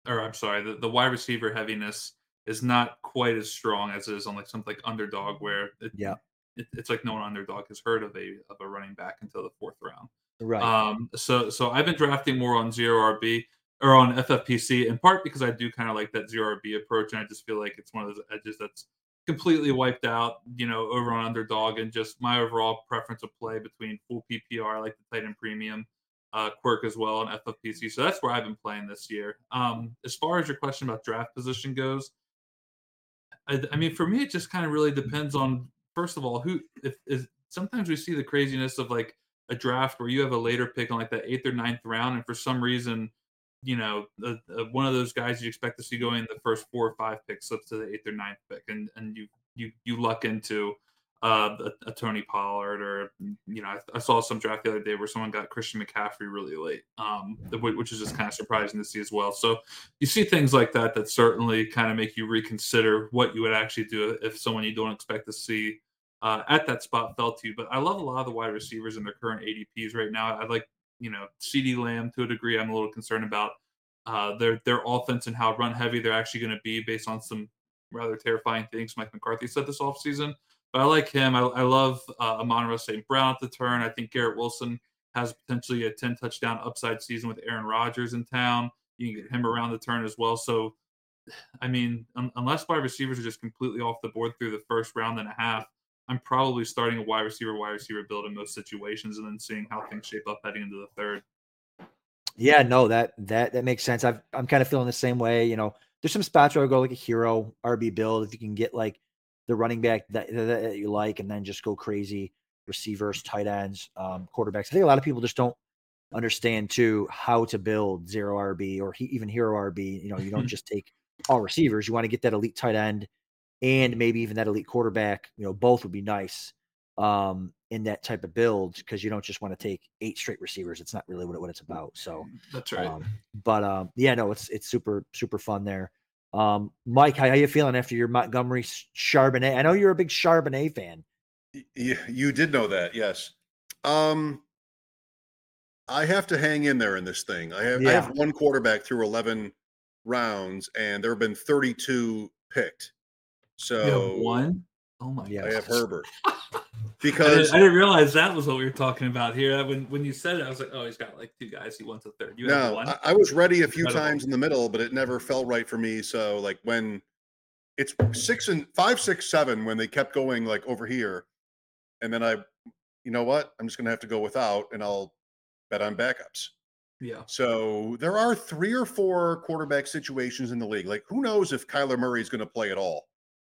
or I'm sorry, the, the wide receiver heaviness is not quite as strong as it is on like something like underdog, where it, yeah, it, it's like no one underdog has heard of a of a running back until the fourth round. Right. Um. So so I've been drafting more on zero RB or on FFPC in part because I do kind of like that zero RB approach, and I just feel like it's one of those edges that's completely wiped out, you know, over on underdog and just my overall preference of play between full PPR, I like the Tight End Premium uh, quirk as well and FFPC. So that's where I've been playing this year. Um, as far as your question about draft position goes, I, I mean, for me, it just kind of really depends on first of all who if is sometimes we see the craziness of like a draft where you have a later pick on like that eighth or ninth round, and for some reason you know, one of those guys you expect to see going in the first four or five picks slips to the eighth or ninth pick, and and you you you luck into uh, a, a, Tony Pollard or you know I, I, saw some draft the other day where someone got Christian McCaffrey really late, um, which is just kind of surprising to see as well. So you see things like that that certainly kind of make you reconsider what you would actually do if someone you don't expect to see uh, at that spot fell to you. But I love a lot of the wide receivers in their current ADPs right now. I like you know, CeeDee Lamb to a degree, I'm a little concerned about. uh, their their offense and how run heavy they're actually going to be based on some rather terrifying things Mike McCarthy said this offseason. But I like him. I, I love uh, Amon-Ra St. Brown at the turn. I think Garrett Wilson has potentially a 10 touchdown upside season with Aaron Rodgers in town. You can get him around the turn as well. So, I mean, un- unless wide receivers are just completely off the board through the first round and a half, I'm probably starting a wide receiver, wide receiver build in most situations and then seeing how things shape up heading into the third. Yeah, no, that that that makes sense. I've, I'm kind of feeling the same way. You know, there's some spots where I go like a hero RB build if you can get like the running back that, that you like, and then just go crazy receivers, tight ends, um, quarterbacks. I think a lot of people just don't understand too how to build zero RB or he, even hero RB. You know, you don't just take all receivers. You want to get that elite tight end and maybe even that elite quarterback. You know, both would be nice um, in that type of build because you don't just want to take eight straight receivers. It's not really what, what it's about. So that's right. Um, but um, yeah, no, it's it's super super fun there. Um, Mike, how, how you feeling after your Montgomery Charbonnet? I know you're a big Charbonnet fan. You, you did know that, yes. Um, I have to hang in there in this thing. I have yeah. I have one quarterback through 11 rounds, and there have been 32 picked. So one. Oh my! Yeah, I have Herbert. because I didn't, I didn't, realize that was what we were talking about here. When when you said it, I was like, oh, he's got like two guys. He wants a third. You no, I, I, was ready a few Incredible. times in the middle, but it never felt right for me. So like when it's six and five, six, seven, when they kept going like over here, and then I, you know what, I'm just gonna have to go without, and I'll bet on backups. Yeah. So there are three or four quarterback situations in the league. Like who knows if Kyler Murray is going to play at all,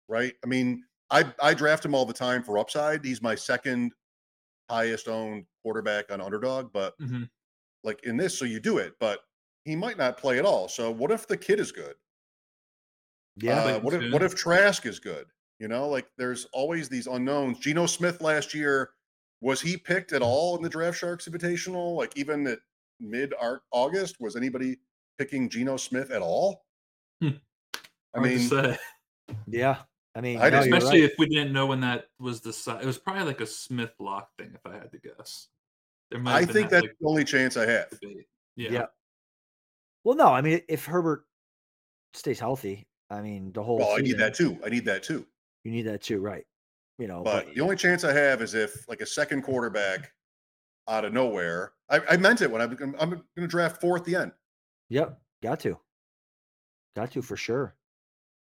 right? I mean, I I draft him all the time for upside. He's my second highest owned quarterback on underdog, but mm-hmm. like in this, so you do it, but he might not play at all. So what if the kid is good? Yeah. Uh, what if what if Trask is good? You know, like there's always these unknowns. Geno Smith last year, was he picked at all in the Draft Sharks Invitational? Like even at mid August, was anybody picking Geno Smith at all? Hmm. I mean, yeah, I mean, I no, especially right. if we didn't know when that was the It was probably like a Smith lock thing, if I had to guess. There might I think that, that's like, the only chance I have. Yeah. yeah. Well, no, I mean, if Herbert stays healthy, I mean, the whole. Well, season, I need that too. I need that too. You need that too, right? You know, but, but the only chance I have is if like a second quarterback out of nowhere. I, I meant it when I'm, I'm going to draft four at the end. Yep, got to, got to for sure.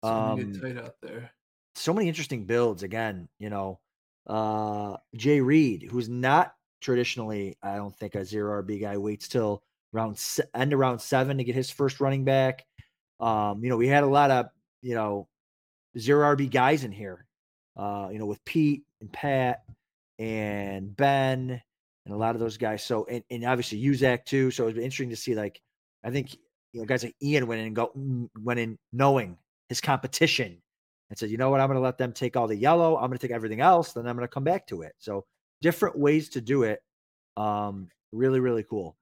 So um, tight out there so many interesting builds again, you know. Uh Jay Reid, who's not traditionally, I don't think a zero RB guy, waits till round end of round seven to get his first running back. Um, you know, we had a lot of, you know, zero RB guys in here. Uh, you know, with Pete and Pat and Ben and a lot of those guys. So and, and obviously Uzak too. So it's interesting to see like I think you know guys like Ian went in and go mm, went in knowing his competition and said, you know what, I'm going to let them take all the yellow. I'm going to take everything else. Then I'm going to come back to it. So different ways to do it. Um, really, really cool.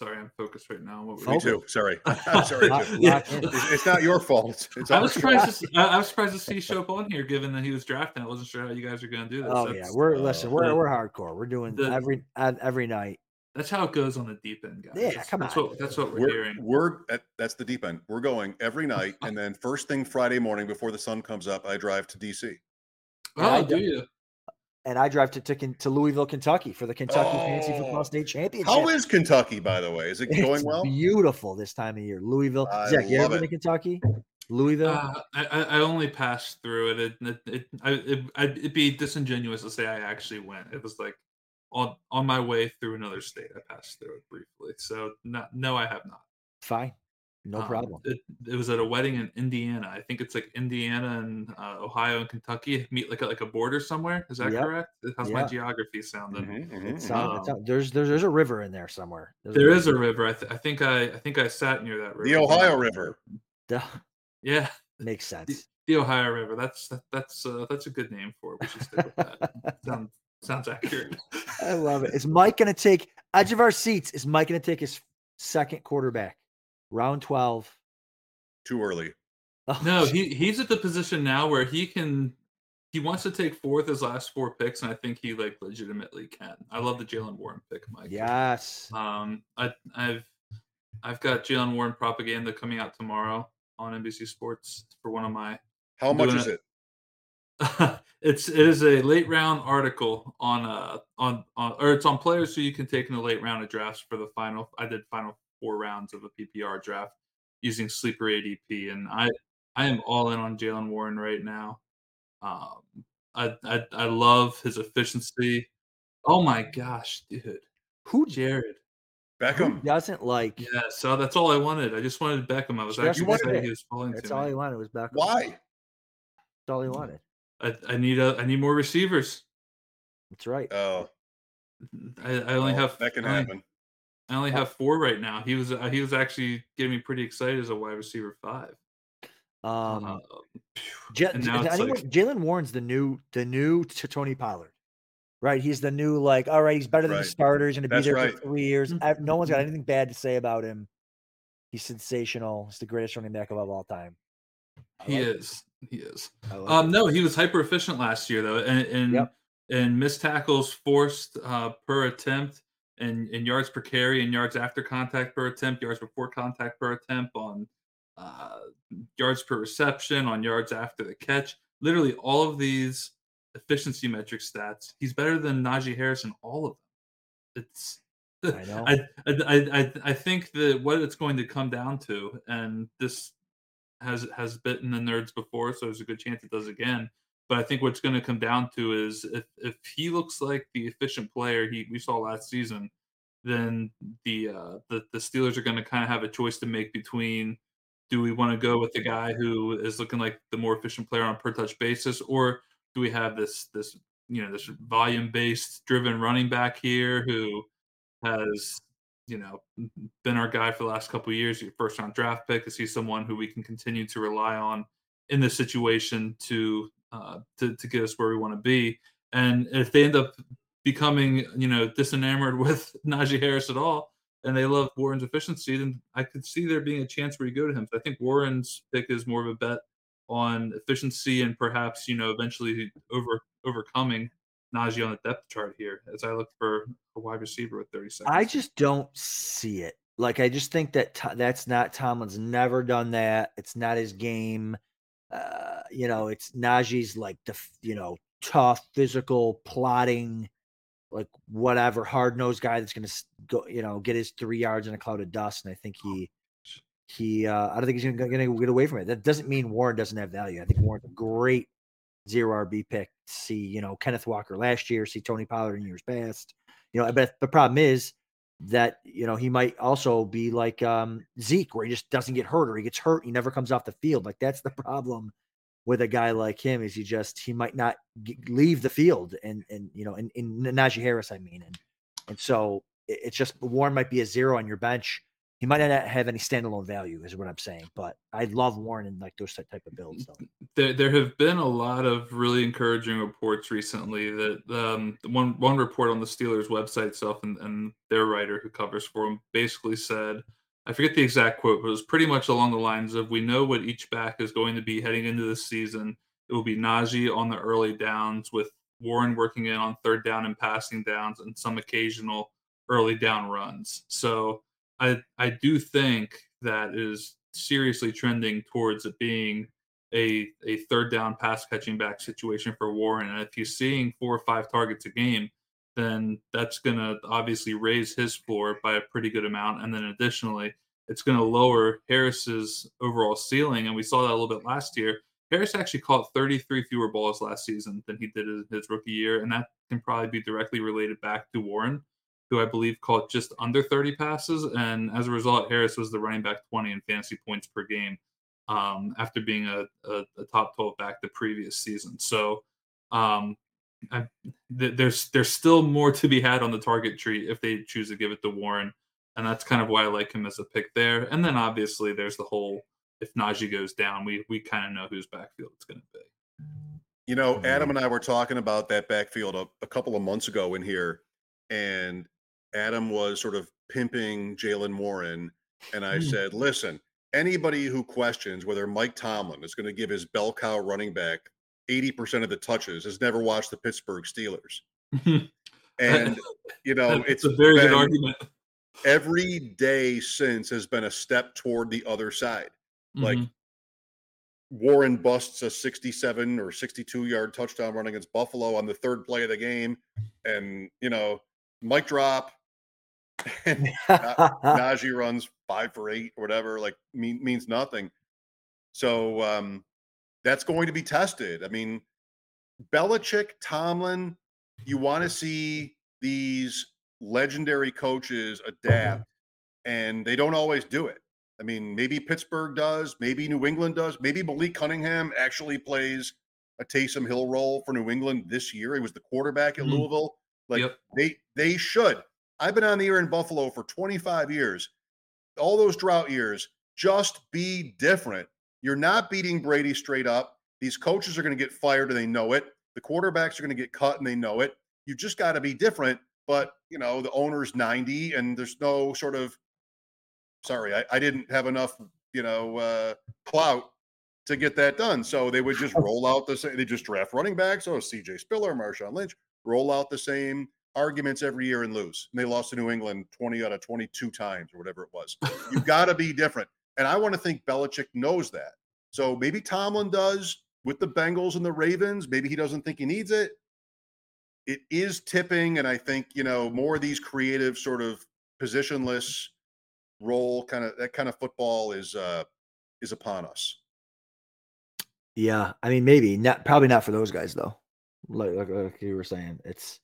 Sorry, I'm focused right now. What Me too. Sorry, I'm sorry. yeah. It's not your fault. It's I was surprised. To see, I was surprised to see show up on here, given that he was drafting. I wasn't sure how you guys are going to do this. Oh That's, yeah, we're uh, listen. We're we're hardcore. We're doing the, every every night. That's how it goes on the deep end, guys. Yeah, come that's on. What, that's what we're, we're hearing. We're at, that's the deep end. We're going every night, and then first thing Friday morning before the sun comes up, I drive to DC. Oh, do you? And I drive to, to, to Louisville, Kentucky for the Kentucky oh, Fantasy Football State Championship. How is Kentucky, by the way? Is it going it's well? Beautiful this time of year. Louisville. I Zach, you ever been to Kentucky? Louisville. Uh, I, I only passed through it. It it, it, it it'd be disingenuous to say I actually went. It was like on on my way through another state. I passed through it briefly. So not, no, I have not. Fine. No um, problem. It, it, was at a wedding in Indiana. I think it's like Indiana and uh, Ohio and Kentucky meet like a, like a border somewhere. Is that yep. correct? How's yep. my geography sounding? Mm-hmm, mm-hmm. It's, um, it's, there's, there's there's a river in there somewhere. There's there a is a river. I, th- I think I I think I sat near that river. The Ohio River. The, yeah, makes sense. The, the Ohio River. That's that, that's uh, that's a good name for it. We should stick with that. Sounds Sounds accurate. I love it. Is Mike going to take edge of our seats? Is Mike going to take his second quarterback, round twelve? Too early. Oh, no, he he's at the position now where he can he wants to take fourth his last four picks, and I think he like legitimately can. I love the Jaylen Warren pick, Mike. Yes. Um, I, I've I've got Jaylen Warren propaganda coming out tomorrow on NBC Sports for one of my. How much is it? It? it's it is a late round article on uh on on or it's on players who you can take in the late round of drafts for the final. I did final four rounds of a PPR draft using sleeper ADP, and I I am all in on Jaylen Warren right now. Um, I, I I love his efficiency. Oh my gosh, dude! Who Jared? Beckham Who doesn't like. Yeah, so that's all I wanted. I just wanted Beckham. I was That's actually what excited he was falling That's to all me. he wanted was Beckham. Why? That's all he wanted. I, I need a I need more receivers. That's right. Oh, I, I only well, have that can I only, happen. I only have four right now. He was uh, he was actually getting me pretty excited as a wide receiver five. Um, Uh, Ja- and now it's anyone- like- Jaylen Warren's the new the new t- Tony Pollard, right? He's the new like, all right, he's better than Right. the starters, and to be there right. for three years. I- No one's got anything bad to say about him. He's sensational. He's the greatest running back of all time. I he like it. is he is. Um, it. no, he was hyper efficient last year though, and and, Yep. and missed tackles forced uh, per attempt, and, and yards per carry, and yards after contact per attempt, yards before contact per attempt, on uh, yards per reception, on yards after the catch. Literally all of these efficiency metric stats, he's better than Najee Harris in all of them. It's I know. I, I, I, I think that what it's going to come down to, and this has has bitten the nerds before, so there's a good chance it does again. But I think what's going to come down to is if if he looks like the efficient player he we saw last season, then the uh, the the Steelers are going to kind of have a choice to make between do we want to go with the guy who is looking like the more efficient player on per touch basis, or do we have this this you know this volume based driven running back here who has you know been our guy for the last couple years, your first round draft pick. Is he someone who we can continue to rely on in this situation to uh, to to get us where we want to be? And if they end up becoming you know disenamored with Najee Harris at all, and they love Warren's efficiency, then I could see there being a chance where you go to him. I think Warren's pick is more of a bet on efficiency and perhaps you know eventually over overcoming Najee on the depth chart here as I look for a wide receiver with 30 seconds. I just don't see it. Like I just think that that's not Tomlin's never done that. It's not his game. Uh, you know, it's Najee's like the you know tough, physical, plotting, like whatever hard nosed guy that's gonna go you know get his three yards in a cloud of dust. And I think he he uh, I don't think he's gonna, gonna get away from it. That doesn't mean Warren doesn't have value. I think Warren's a great zero RB pick. See you know Kenneth Walker last year. See Tony Pollard in years past. You know, but the problem is that you know he might also be like um, Zeke, where he just doesn't get hurt, or he gets hurt, he never comes off the field. Like that's the problem with a guy like him is he just he might not leave the field, and and you know, and in Najee Harris, I mean, and and so it's just Warren might be a zero on your bench. He might not have any standalone value, is what I'm saying. But I love Warren and like those type of builds. Though. there, there have been a lot of really encouraging reports recently that um, one one report on the Steelers website itself and, and their writer who covers for them basically said I forget the exact quote, but it was pretty much along the lines of we know what each back is going to be heading into this season. It will be Najee on the early downs with Warren working in on third down and passing downs and some occasional early down runs. So I I do think that is seriously trending towards it being a a third down pass catching back situation for Warren. And if he's seeing four or five targets a game, then that's going to obviously raise his floor by a pretty good amount. And then additionally, it's going to lower Harris's overall ceiling. And we saw that a little bit last year. Harris actually caught 33 fewer balls last season than he did in his rookie year. And that can probably be directly related back to Warren, who I believe caught just under 30 passes. And as a result, Harris was the running back 20 in fantasy points per game um, after being a, a, a, top 12 back the previous season. So um, I, th- there's there's still more to be had on the target tree if they choose to give it to Warren, and that's kind of why I like him as a pick there. And then obviously there's the whole if Najee goes down, we we kind of know whose backfield it's going to be. You know, Adam and I were talking about that backfield a, a couple of months ago in here, and Adam was sort of pimping Jaylen Warren, and I Hmm. said, "Listen, anybody who questions whether Mike Tomlin is going to give his bell cow running back 80% of the touches, has never watched the Pittsburgh Steelers. and, you know, it's a very good argument. Every day since has been a step toward the other side. Mm-hmm. Like Warren busts a 67 or 62 yard touchdown run against Buffalo on the third play of the game. And, you know, Mike drop. And Najee runs five for eight or whatever, like mean, means nothing. So um, that's going to be tested. I mean, Belichick, Tomlin, you want to see these legendary coaches adapt, and they don't always do it. I mean, maybe Pittsburgh does, maybe New England does, maybe Malik Cunningham actually plays a Taysom Hill role for New England this year. He was the quarterback at mm-hmm. Louisville. Like yep. they they should. I've been on the air in Buffalo for 25 years. All those drought years, just be different. You're not beating Brady straight up. These coaches are going to get fired and they know it. The quarterbacks are going to get cut and they know it. You just got to be different. But, you know, the owner's 90 and there's no sort of, sorry, I, I didn't have enough, you know, uh, clout to get that done. So they would just roll out the same, they just draft running backs. Oh, CJ Spiller, Marshawn Lynch, roll out the same arguments every year and lose. And they lost to New England 20 out of 22 times or whatever it was. You've got to be different. And I want to think Belichick knows that. So maybe Tomlin does with the Bengals and the Ravens. Maybe he doesn't think he needs it. It is tipping, and I think you know more of these creative sort of positionless role kind of that kind of football is uh is upon us. Yeah, I mean maybe not probably not for those guys though. Like, like, like you were saying, it's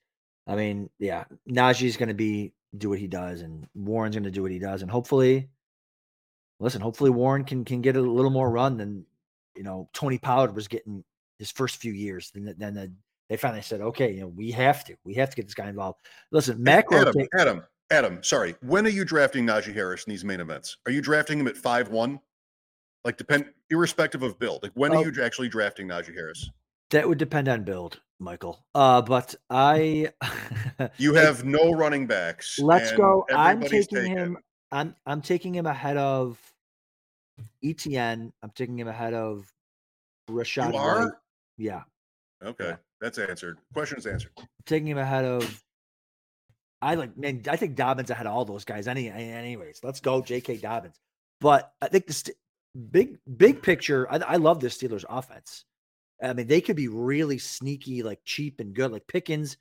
I mean, yeah, Najee's going to be do what he does, and Warren's going to do what he does, and hopefully listen, hopefully Warren can can get a little more run than you know Tony Pollard was getting his first few years. Then then the, they finally said, okay, you know, we have to, we have to get this guy involved. Listen, Mac Adam, Adam, Adam, sorry, when are you drafting Najee Harris in these main events? Are you drafting him at five one? Like depend, irrespective of build. Like when oh, are you actually drafting Najee Harris? That would depend on build, Michael. Uh, but I, you have no running backs. Let's go. I'm taking him. I'm I'm taking him ahead of ETN. I'm taking him ahead of Rachaad. You are? White. Yeah. Okay, yeah. that's answered. Question's answered. I'm taking him ahead of. I like man. I think Dobbins ahead of all those guys. Any, anyways, let's go, J.K. Dobbins. But I think the st- big big picture. I, I love this Steelers offense. I mean, they could be really sneaky, like cheap and good. Like Pickens,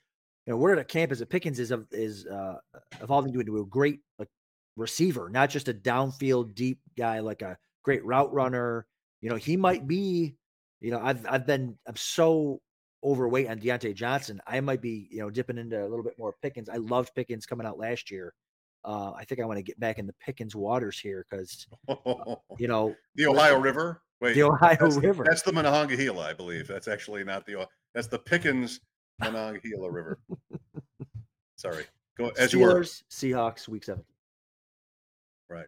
you know, where the camp is. That Pickens is is uh, evolving into a great like receiver, not just a downfield deep guy like a great route runner. You know, he might be, you know, I've I've been I'm so overweight on Diontae Johnson. I might be, you know, dipping into a little bit more Pickens. I loved Pickens coming out last year. Uh, I think I want to get back in the Pickens waters here because, uh, you know, the Ohio River. Wait, the Ohio that's River. The, that's the Monongahela, I believe. That's actually not the. That's the Pickens Monongahela River. Sorry. Go as Steelers, you were. Seahawks, week seven. Right.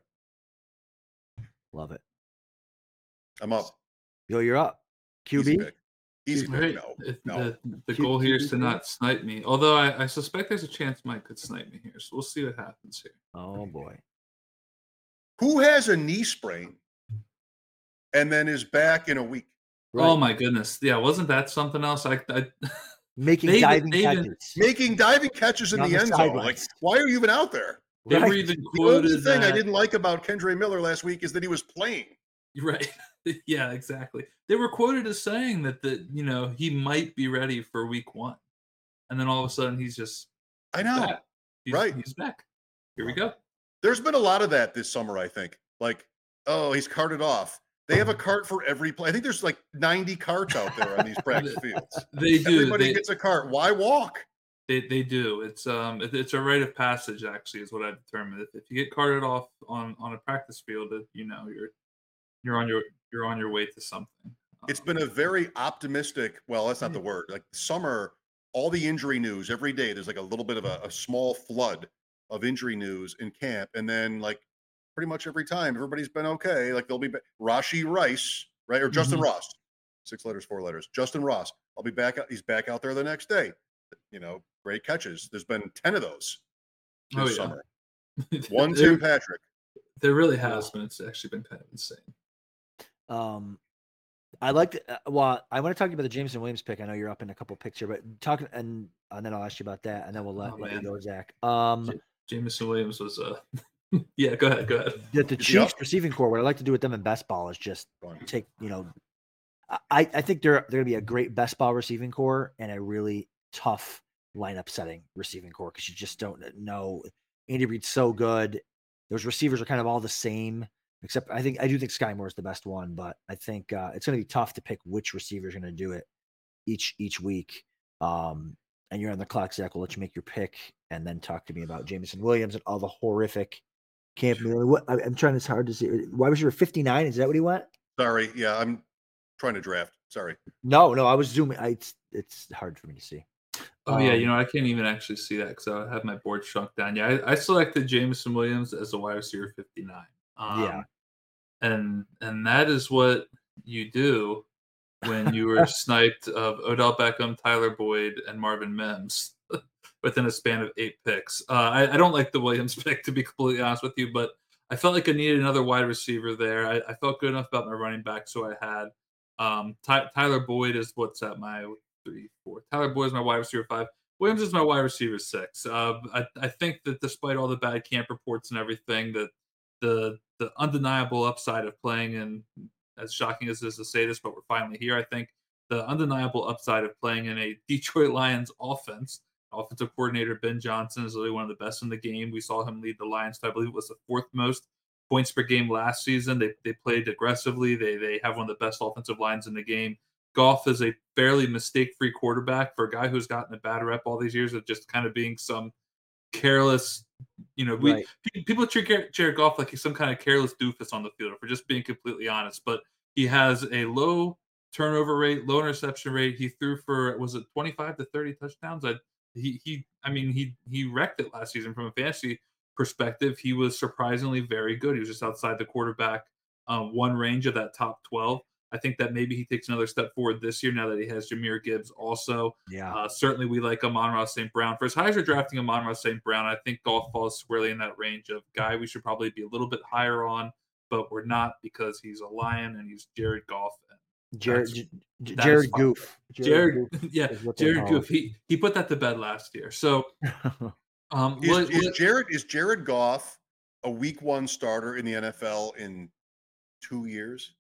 Love it. I'm up. Yo, you're up. QB. Easy Easy right. No, no. The, the goal here is to not snipe me. Although I, I, suspect there's a chance Mike could snipe me here. So we'll see what happens here. Oh boy. Who has a knee sprain and then is back in a week? Oh right. Oh my goodness. Yeah, wasn't that something else? I, I making they, diving they catches. Even, making diving catches in the, the end zone. Like, why are you even out there? They right. were even the only thing that, I didn't like about Kendre Miller last week is that he was playing. Right. yeah, exactly. They were quoted as saying that the you know he might be ready for week one, and then all of a sudden he's just I know he's, right he's back. Here we go. There's been a lot of that this summer. I think like oh he's carted off. They have a cart for every play. I think there's like 90 carts out there on these practice fields. They do. Everybody they, gets a cart. Why walk? They, they do. It's um it's a rite of passage actually is what I determined. If, if you get carted off on on a practice field, you know you're you're on your you're on your way to something. It's been a um, very optimistic. Well, that's not the word. Like summer, all the injury news every day. There's like a little bit of a, a small flood of injury news in camp, and then like pretty much every time everybody's been okay. Like they'll be Rashee Rice, right, or Justin mm-hmm. Ross, six letters, four letters. Justin Ross. I'll be back. He's back out there the next day. You know, great catches. There's been ten of those this oh, yeah. summer. One Tim Patrick. There really has been. It's actually been kind of insane. Um, I like to, uh, well, I want to talk to you about the Jameson Williams pick. I know you're up in a couple picks here, but talk and and then I'll ask you about that, and then we'll let, oh, you go, Zach. Um, J- Jameson Williams was uh yeah, go ahead, go ahead. The, the Chiefs receiving corps. What I like to do with them in best ball is just take you know, I I think they're they're gonna be a great best ball receiving corps and a really tough lineup setting receiving corps because you just don't know. Andy Reid's so good. Those receivers are kind of all the same, except I think I do think Sky Moore is the best one, but I think uh, it's going to be tough to pick which receiver is going to do it each each week. Um, and you're on the clock, Zach. We'll let you make your pick and then talk to me about Jameson Williams and all the horrific camp. What I'm trying. It's hard to see. Why was you 59? Is that what he went? Sorry. Yeah, I'm trying to draft. Sorry. No, no, I was zooming. I, it's it's hard for me to see. Oh um, yeah, you um, know I can't even actually see that because I have my board shrunk down. Yeah, I, I, selected Jameson Williams as a wide receiver 59. Um, yeah, and and that is what you do when you were sniped of Odell Beckham, Tyler Boyd, and Marvin Mims within a span of eight picks. Uh, I, I, don't like the Williams pick to be completely honest with you, but I felt like I needed another wide receiver there. I, I felt good enough about my running back, so I had um, Ty, Tyler Boyd is what's at my three, four. Tyler Boyd is my wide receiver five. Williams is my wide receiver six. Uh, I, I think that despite all the bad camp reports and everything, that the the undeniable upside of playing in as shocking as it is to say this, but we're finally here. I think the undeniable upside of playing in a Detroit Lions offense. Offensive coordinator Ben Johnson is really one of the best in the game. We saw him lead the Lions to, I believe, it was the fourth most points per game last season. They, they played aggressively. They they have one of the best offensive lines in the game. Goff is a fairly mistake-free quarterback for a guy who's gotten a bad rep all these years of just kind of being some careless. You know, we right. people treat Jared Goff like he's some kind of careless doofus on the field, for just being completely honest. But he has a low turnover rate, low interception rate. He threw for was it 25 to 30 touchdowns? I he he I mean he he wrecked it last season from a fantasy perspective. He was surprisingly very good. He was just outside the quarterback um, one range of that top 12. I think that maybe he takes another step forward this year now that he has Jahmyr Gibbs also. Yeah. Uh, certainly we like Amon-Ra St. Brown. For as high as you're drafting Amon-Ra St. Brown, I think Goff falls squarely in that range of guy we should probably be a little bit higher on, but we're not because he's a lion and he's Jared Goff. Jared Jared Goof. Jared, Jared Goof yeah, Jared Goof. He he put that to bed last year. So um is, what, is what, Jared is Jared Goff a week one starter in the NFL in two years?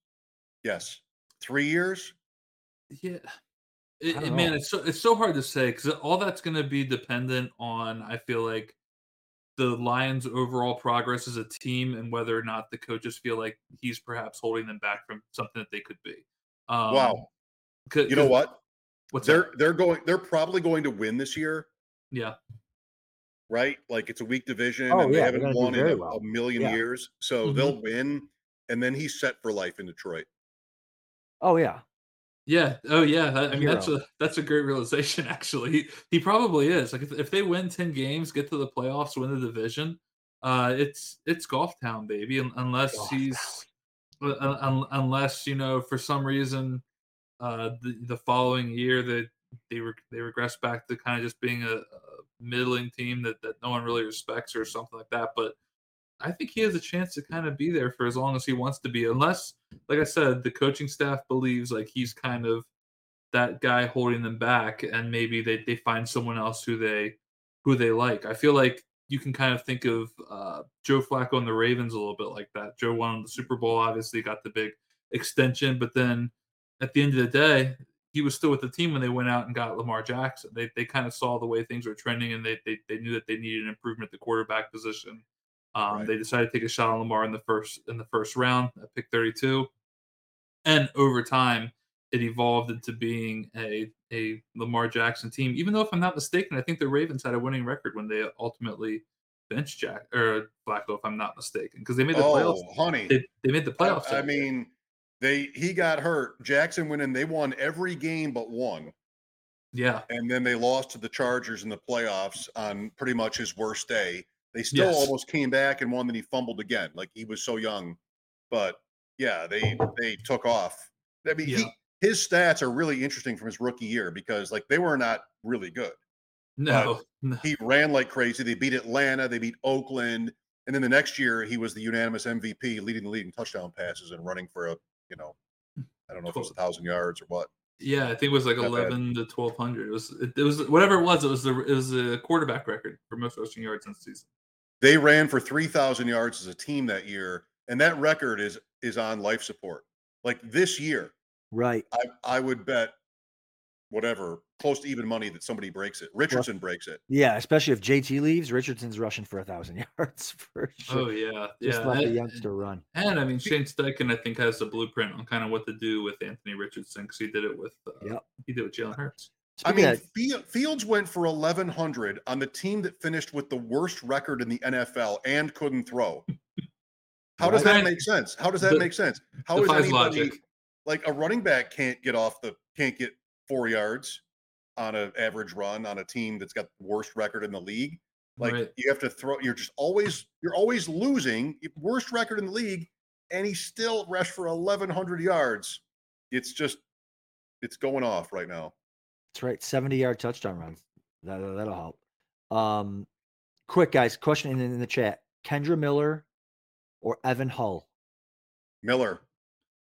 Yes. Three years? Yeah. It, it, man, it's so it's so hard to say because all that's going to be dependent on. I feel like the Lions' overall progress as a team and whether or not the coaches feel like he's perhaps holding them back from something that they could be. Um, wow. You know what? What's they're that? they're going they're probably going to win this year. Yeah. Right? Like it's a weak division oh, and yeah, they haven't won in a, well. a million yeah. years. So mm-hmm. they'll win and then he's set for life in Detroit. Oh yeah. Yeah. Oh yeah. I, mean that's a that's a great realization actually. He, he probably is. Like if, if they win 10 games, get to the playoffs, win the division, uh it's it's Goff town, baby. Unless Goff he's unless, you know, for some reason uh the, the following year that they were they regress back to kind of just being a, a middling team that, that no one really respects or something like that. But I think he has a chance to kind of be there for as long as he wants to be, unless, like I said, the coaching staff believes like he's kind of that guy holding them back, and maybe they, they find someone else who they who they like. I feel like you can kind of think of uh, Joe Flacco and the Ravens a little bit like that. Joe won the Super Bowl, obviously got the big extension, but then at the end of the day, he was still with the team when they went out and got Lamar Jackson. They they kind of saw the way things were trending, and they they, they knew that they needed an improvement at the quarterback position um, right. They decided to take a shot on Lamar in the first in the first round at pick 32, and over time it evolved into being a a Lamar Jackson team. Even though, if I'm not mistaken, I think the Ravens had a winning record when they ultimately benched Jack or Flacco, if I'm not mistaken, because they made the oh, playoffs. honey, they, they made the playoffs. I, I mean, they he got hurt. Jackson went in. They won every game but one. Yeah, and then they lost to the Chargers in the playoffs on pretty much his worst day. They still yes. almost came back and won. Then he fumbled again, like he was so young. But yeah, they they took off. I mean, yeah. he, his stats are really interesting from his rookie year because like they were not really good. No, no. he ran like crazy. They beat Atlanta, they beat Oakland, and then the next year he was the unanimous MVP, leading the league leading touchdown passes and running for a you know hmm, I don't know if it was a thousand yards or what. Yeah, I think it was like Not bad. eleven to twelve hundred. It was it, it was whatever it was. It was the it was a quarterback record for most rushing yards in the season. They ran for three thousand yards as a team that year, and that record is is on life support. Like this year, Right. I I would bet whatever close to even money that somebody breaks it. Richardson breaks it. Yeah, especially if JT leaves, Richardson's rushing for a thousand yards for sure. Oh yeah, Just yeah. let the youngster run. And I mean, Shane Steichen, I think, has the blueprint on kind of what to do with Anthony Richardson because he did it with uh, Yep. he did it with Jalen Hurts. I mean, of- Fields went for eleven hundred on the team that finished with the worst record in the NFL and couldn't throw. How does that make sense? How does that The- make sense? How is Defies anybody logic. Like a running back can't get off the can't get four yards on an average run on a team that's got the worst record in the league? Like Right. you have to throw. You're just always you're always losing. Worst record in the league, and he still rushed for 1,100 yards. It's just it's going off right now. That's right. 70 yard touchdown runs. That, that'll help. Um, quick, guys. Question in, in the chat Kendre Miller or Evan Hull? Miller.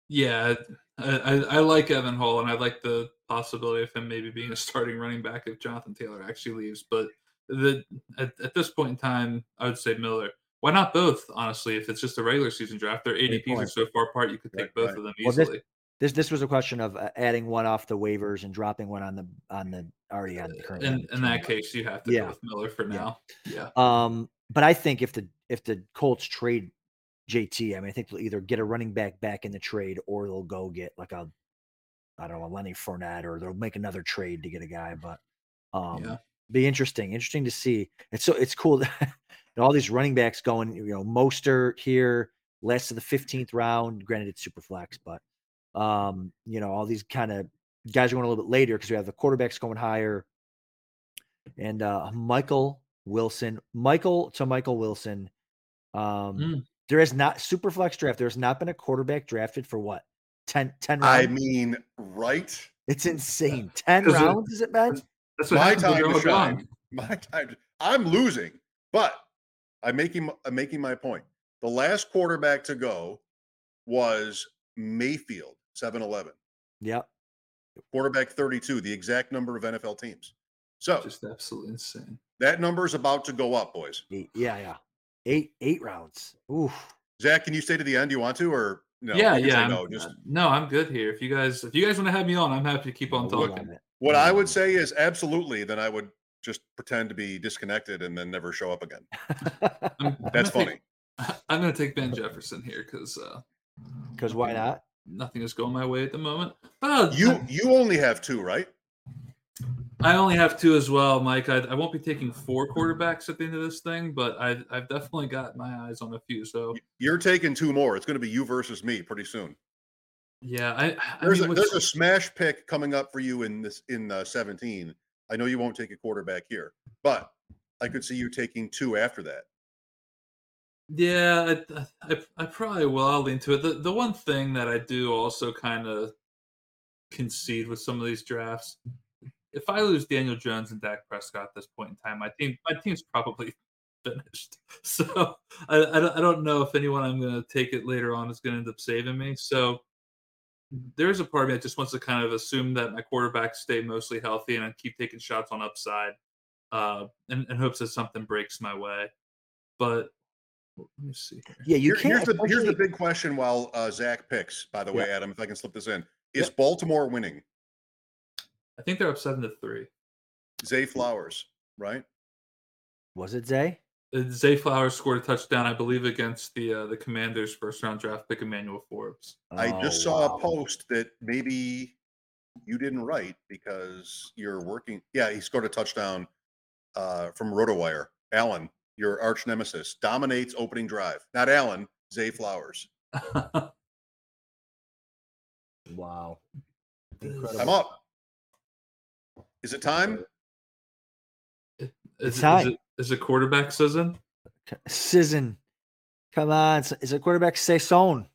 Yeah, I, I, I like Evan Hull, and I like the possibility of him maybe being a starting running back if Jonathan Taylor actually leaves. But the at, at this point in time, I would say Miller. Why not both? Honestly, if it's just a regular season draft, their ADPs are so far apart, you could take Right, both right. of them Well, this- easily. This this was a question of uh, adding one off the waivers and dropping one on the on the already on the current. in in that case, you have to Yeah. go with Miller for Yeah. now. Yeah. Um, but I think if the if the Colts trade JT, I mean, I think they'll either get a running back back in the trade or they'll go get like a I don't know, a Lenny Fournette, or they'll make another trade to get a guy. But um, Yeah. be interesting, interesting to see. It's so it's cool. that all these running backs going, you know, Mostert here, last of the fifteenth round. Granted, it's super flex, but um, you know, all these kind of guys are going a little bit later because we have the quarterbacks going higher. And uh Michael Wilson, Michael to Michael Wilson. Um, Mm. There is not super flex draft. There's not been a quarterback drafted for what 10, 10 rounds. I mean, right? it's insane. 10 'Cause it- rounds, is it Ben? That's what My time you're to shine. gone. My time. to- I'm losing, but I'm making I'm making my point. The last quarterback to go was Mayfield, 7-Eleven. Yep. Quarterback 32, the exact number of NFL teams. So Just absolutely insane. that number is about to go up, boys. Yeah, yeah. Eight, eight rounds. Oof. Zach, can you stay to the end? Do you want to, or no? yeah, You can say yeah. I'm- No, just uh, no, I'm good here. If you guys, if you guys want to have me on, I'm happy to keep on talking. it. what I would say is absolutely. Then I would just pretend to be disconnected and then never show up again. I'm- I'm That's funny. take- I'm going to take Van Jefferson here because uh, Because why not? nothing is going my way at the moment. But uh, You you only have two, right? I only have two as well, Mike. I, I won't be taking four quarterbacks at the end of this thing, but I, I've definitely got my eyes on a few. So You're taking two more. It's going to be you versus me pretty soon. yeah, I, I There's, mean, a, there's a smash pick coming up for you in this in uh, 17. I know you won't take a quarterback here, but I could see you taking two after that. Yeah, I, I, I probably will. I'll lean to it. The, the one thing that I do also kind of concede with some of these drafts, if I lose Daniel Jones and Dak Prescott at this point in time, my team my team's probably finished. So I, I, don't, I don't know if anyone I'm going to take it later on is going to end up saving me. So there's a part of me that just wants to kind of assume that my quarterbacks stay mostly healthy and I keep taking shots on upside uh, in, in hopes that something breaks my way. But let me see here. Yeah, you Here- can't. here's the here's the big question while uh, Zach picks. By the way, Adam, if I can slip this in, is Yep. Baltimore winning? I think they're up seven to three. Zay Flowers, right? Was it Zay? Uh, Zay Flowers scored a touchdown, I believe, against the uh, the Commanders' first round draft pick Emmanuel Forbes. I just Oh, saw wow. a post that maybe you didn't write because you're working. Yeah, he scored a touchdown uh, from RotoWire. Allen, your arch nemesis, dominates opening drive. Not Allen, Zay Flowers. Wow. I'm up. Is it time? is, It's it- is time. it is it quarterback season? Season. Come on. Is it quarterback Saison?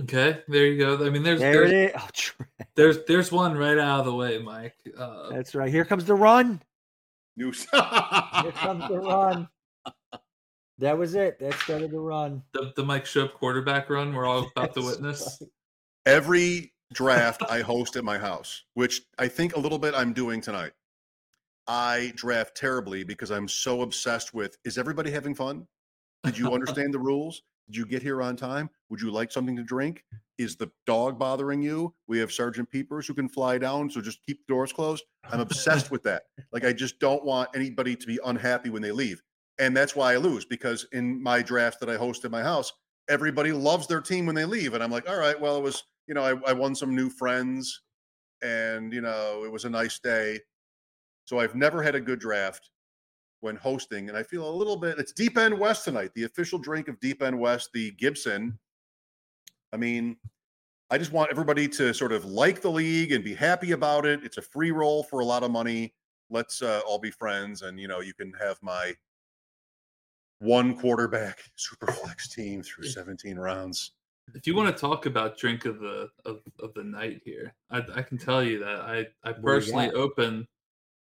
Okay, there you go. I mean, there's There there's, is. Oh, there's there's one right out of the way, Mike. Uh, That's right. Here comes the run. New. Here comes the run. That was it. That started the run. the, the Mike Schopp quarterback run we're all about to witness. right. Every draft I host at my house, which I think a little bit I'm doing tonight. I draft terribly because I'm so obsessed with is everybody having fun? Did you understand the rules? Did you get here on time? Would you like something to drink? Is the dog bothering you? We have Sergeant Peepers who can fly down, so just keep the doors closed. I'm obsessed with that. Like I just don't want anybody to be unhappy when they leave. And that's why I lose because in my draft that I host at my house, everybody loves their team when they leave. And I'm like, all right, well, it was, you know, I, I won some new friends and, you know, it was a nice day. So I've never had a good draft when hosting, and I feel a little bit. It's Deep End West tonight, the official drink of Deep End West, the Gibson. I mean, I just want everybody to sort of like the league and be happy about it. It's a free roll for a lot of money. Let's uh, all be friends, and you know, you can have my one quarterback super flex team through 17 rounds. If you want to talk about drink of the of, of the night here, I, I can tell you that I I personally opened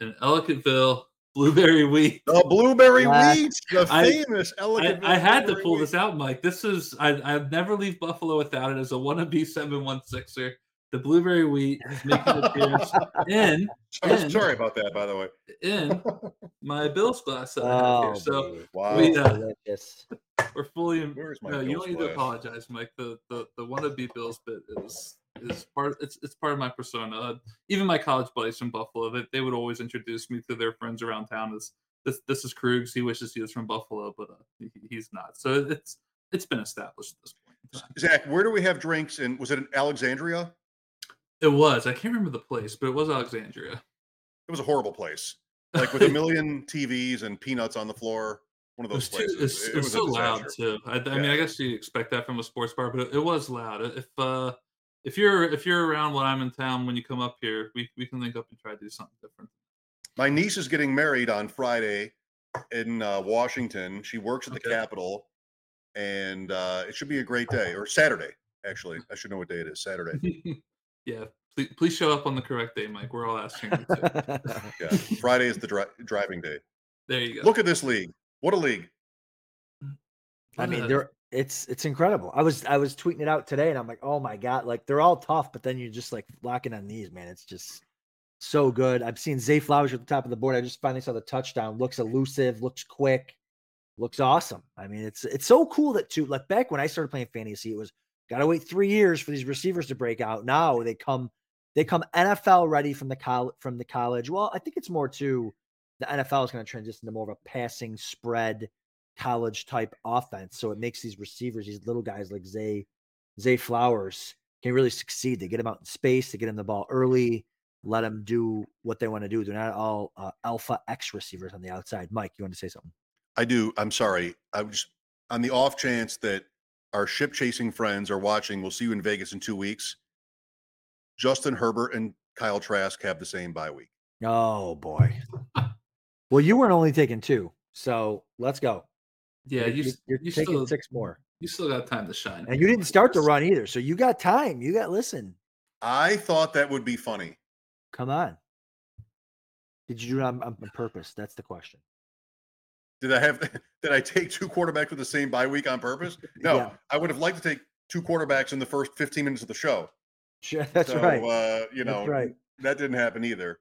an Ellicottville blueberry wheat. The blueberry wheat, the famous I, elegant. I, I had to pull wheat. this out, Mike. This is I I never leave Buffalo without it as a wannabe seven one sixer. The blueberry wheat is making an appearance in, in. Sorry about that, by the way. In my Bills glass that I have here. So wow. we, uh, we're fully. In, no, you don't need to apologize, Mike. The the the wannabe Bills bit is is part it's it's part of my persona. Uh, even my college buddies from Buffalo, they, they would always introduce me to their friends around town as this this is Krugs. He wishes he was from Buffalo, but uh, he, he's not. So it's it's been established at this point. Zach, where do we have drinks? And was it in Alexandria? It was. I can't remember the place, but it was Alexandria. It was a horrible place, like with a million TVs and peanuts on the floor. One of those it places. Too, it, it, was, was so loud too. I, I yeah. mean, I guess you expect that from a sports bar, but it, it was loud. If uh, if you're if you're around when I'm in town when you come up here, we we can link up and try to do something different. My niece is getting married on Friday in uh, Washington. She works at the okay. Capitol, and uh, it should be a great day. Or Saturday, actually. I should know what day it is. Saturday. yeah, please, please show up on the correct day, Mike. We're all asking. yeah, Friday is the dri- driving day. There you go. Look at this league. What a league! I mean, there it's it's incredible. I was I was tweeting it out today, and I'm like, oh my god, like they're all tough, but then you're just like locking on these, man. It's just so good. I've seen Zay Flowers at the top of the board. I just finally saw the touchdown. Looks elusive, looks quick, looks awesome. I mean, it's it's so cool that too. Like back when I started playing fantasy, it was gotta wait three years for these receivers to break out. Now they come they come NFL ready from the college from the college. Well, I think it's more to the NFL is going to transition to more of a passing spread college type offense. So it makes these receivers, these little guys like Zay, Zay Flowers, can really succeed. They get them out in space, they get them the ball early, let them do what they want to do. They're not all uh, alpha X receivers on the outside. Mike, you want to say something? I do. I'm sorry. I was on the off chance that our ship chasing friends are watching. We'll see you in Vegas in two weeks. Justin Herbert and Kyle Trask have the same bye week. Oh boy. well, you weren't only taking two, so let's go. Yeah, you, you, you're you taking still, six more. You still got time to shine. And you didn't start the run either, so you got time. You got listen. I thought that would be funny. Come on. Did you do it on, on purpose? That's the question. Did I have? Did I take two quarterbacks with the same bye week on purpose? No, yeah. I would have liked to take two quarterbacks in the first 15 minutes of the show. Sure, that's so, right. Uh, you know, right. that didn't happen either.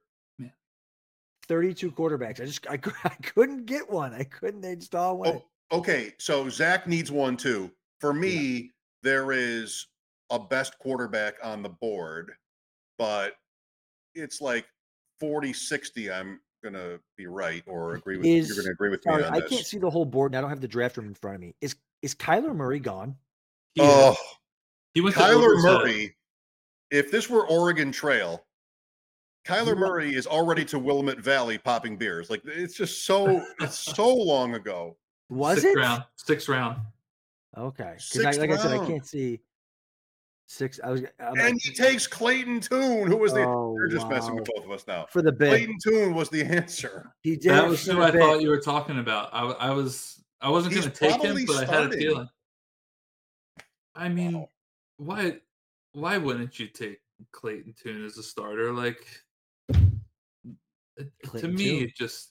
32 quarterbacks. I just I, I couldn't get one. I couldn't. They just all went. Oh, Okay, so Zach needs one too. For me, yeah. there is a best quarterback on the board, but it's like 40 60. I'm gonna be right or agree with is, you're gonna agree with sorry, me. I this. can't see the whole board and I don't have the draft room in front of me. Is is Kyler Murray gone? He oh, he went Kyler Murray. If this were Oregon Trail, Kyler Murray is already to Willamette Valley popping beers. Like it's just so it's so long ago. Was sixth it round? Sixth round. Okay, because like round. I said, I can't see six. I was, I'm and like, he takes Clayton Tune, who was the. Oh, you're just wow. messing with both of us now. For the bid, Clayton Tune was the answer. He did. That was who I bid. thought you were talking about. I, I was. I wasn't going to take him, but starting. I had a feeling. I mean, wow. why? Why wouldn't you take Clayton Tune as a starter? Like, Clayton to me, Tune? it just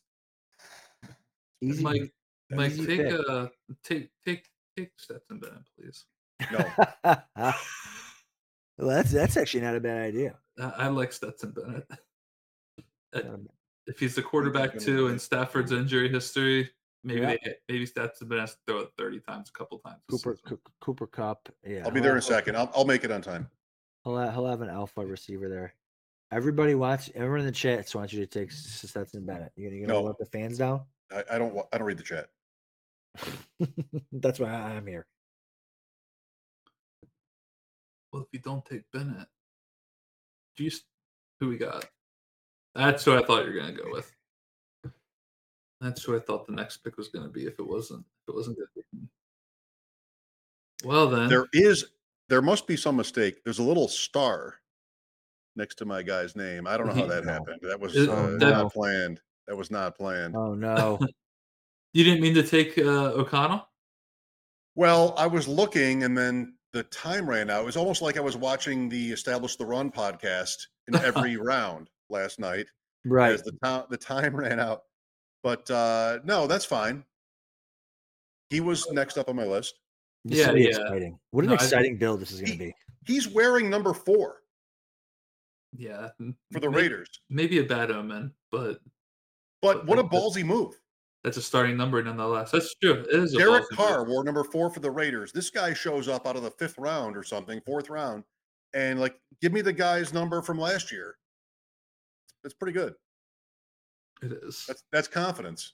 Easy. like Mike, take a take take take Stetson Bennett, please. No. Well, that's that's actually not a bad idea. I like Stetson Bennett. Um, if he's the quarterback too, and Stafford's injury history, maybe yeah. they, maybe Stetson Bennett has to throw it thirty times, a couple times. Cooper C- Cooper Kupp, yeah. I'll be there in a second. I'll I'll make it on time. He'll have, he'll have an alpha receiver there. Everybody watch. everyone in the chat wants you to take Stetson Bennett. You gonna, you gonna no. let the fans down? I, I don't I don't read the chat. That's why I'm here. Well, if you don't take Bennett, do you, who we got? That's who I thought you were gonna go with. That's who I thought the next pick was gonna be. If it wasn't, if it wasn't good. Well then, there is there must be some mistake. There's a little star next to my guy's name. I don't know how that happened. That was uh, that, not planned. That was not planned. Oh no. you didn't mean to take uh, O'Connell? Well, I was looking and then the time ran out. It was almost like I was watching the Establish the Run podcast in every round last night. Right. As the, to- the time ran out. But uh, no, that's fine. He was next up on my list. This yeah, yeah. Exciting. What an no, exciting I, build this is going to be. He's wearing number four. Yeah, for the maybe, Raiders. Maybe a bad omen, but but, but what a ballsy move. That's a starting number nonetheless. That's true. It is. Derek Carr move. wore number four for the Raiders. This guy shows up out of the fifth round or something, fourth round, and like, give me the guy's number from last year. It's pretty good. It is. That's that's confidence.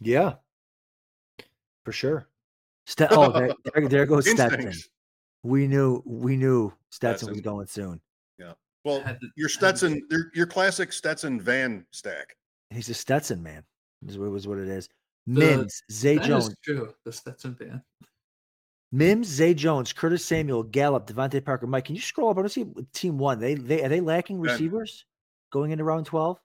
Yeah, for sure. St- oh, there, there, there goes Stetson. We knew we knew Stetson, Stetson, was going soon. Yeah. Well, your Stetson, your, your classic Stetson Van stack. He's a Stetson man. Is what was what it is. Mims, the, Zay Jones. true. The Stetson. Mims, Zay Jones, Curtis Samuel, Gallup, DeVante Parker, Mike. Can you scroll up? I want to see team one. They they are they lacking receivers going into round twelve?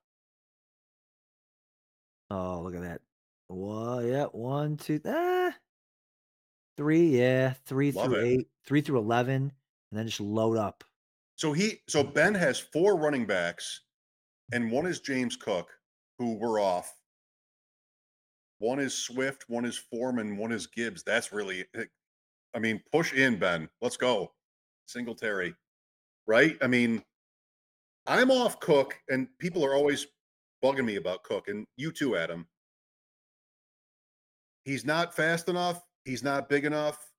Oh, look at that. Well, yeah, one, two, ah, Three, yeah, three Love through it. eight, three through eleven, and then just load up. So he, so Ben has four running backs, and one is James Cook, who we're off. One is Swift, one is Foreman, one is Gibbs. That's really, eh, I mean, push in Ben. Let's go, Singletary, right? I mean, I'm off Cook, and people are always bugging me about Cook, and you too, Adam. He's not fast enough. He's not big enough.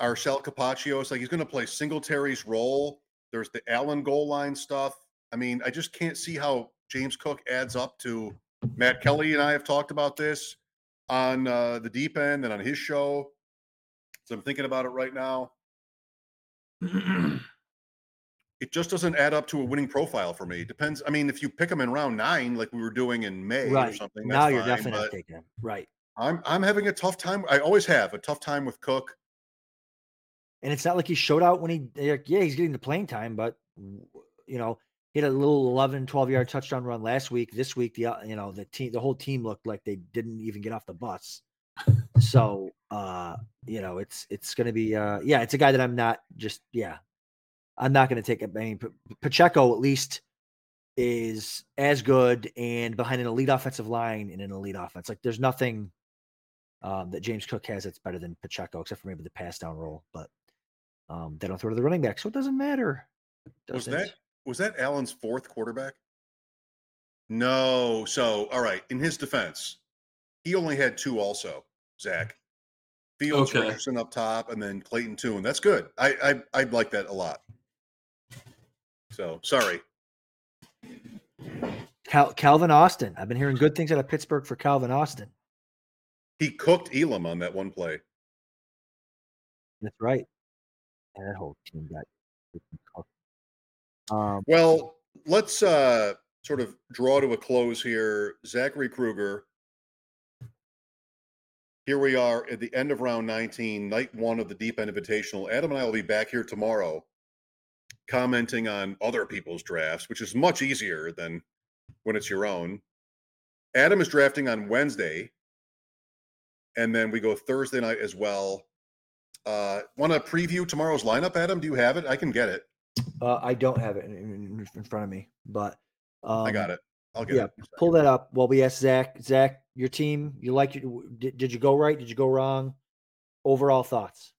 Arcel Capaccio is like he's going to play Singletary's role. There's the Allen goal line stuff. I mean, I just can't see how James Cook adds up to Matt Kelly and I have talked about this on uh, the deep end and on his show. So I'm thinking about it right now. it just doesn't add up to a winning profile for me. It depends. I mean, if you pick him in round nine, like we were doing in May right. or something, now you're fine, definitely taking him. Right. I'm I'm having a tough time. I always have a tough time with Cook. And it's not like he showed out when he like, yeah, he's getting the playing time, but you know, he had a little 11, 12 yard touchdown run last week. This week, the uh, you know, the team the whole team looked like they didn't even get off the bus. so uh, you know, it's it's gonna be uh yeah, it's a guy that I'm not just yeah. I'm not gonna take it. I mean Pacheco at least is as good and behind an elite offensive line in an elite offense. Like there's nothing um, that James Cook has that's better than Pacheco, except for maybe the pass down role. But um, they don't throw to the running back, so it doesn't matter. was that was that Allen's fourth quarterback? No. So all right. In his defense, he only had two. Also, Zach Fields, okay. Richardson up top, and then Clayton Tune. That's good. I I I like that a lot. So sorry. Cal- Calvin Austin. I've been hearing good things out of Pittsburgh for Calvin Austin. He cooked Elam on that one play. That's right. That whole team got cooked. Um, well, let's uh, sort of draw to a close here. Zachary Krueger. Here we are at the end of round 19, night one of the Deep End Invitational. Adam and I will be back here tomorrow commenting on other people's drafts, which is much easier than when it's your own. Adam is drafting on Wednesday and then we go Thursday night as well. Uh, Want to preview tomorrow's lineup, Adam? Do you have it? I can get it. Uh, I don't have it in, in front of me, but um, I got it. I'll get yeah, it. Pull that up while we ask Zach. Zach, your team, you like your, Did, did you go right? Did you go wrong? Overall thoughts?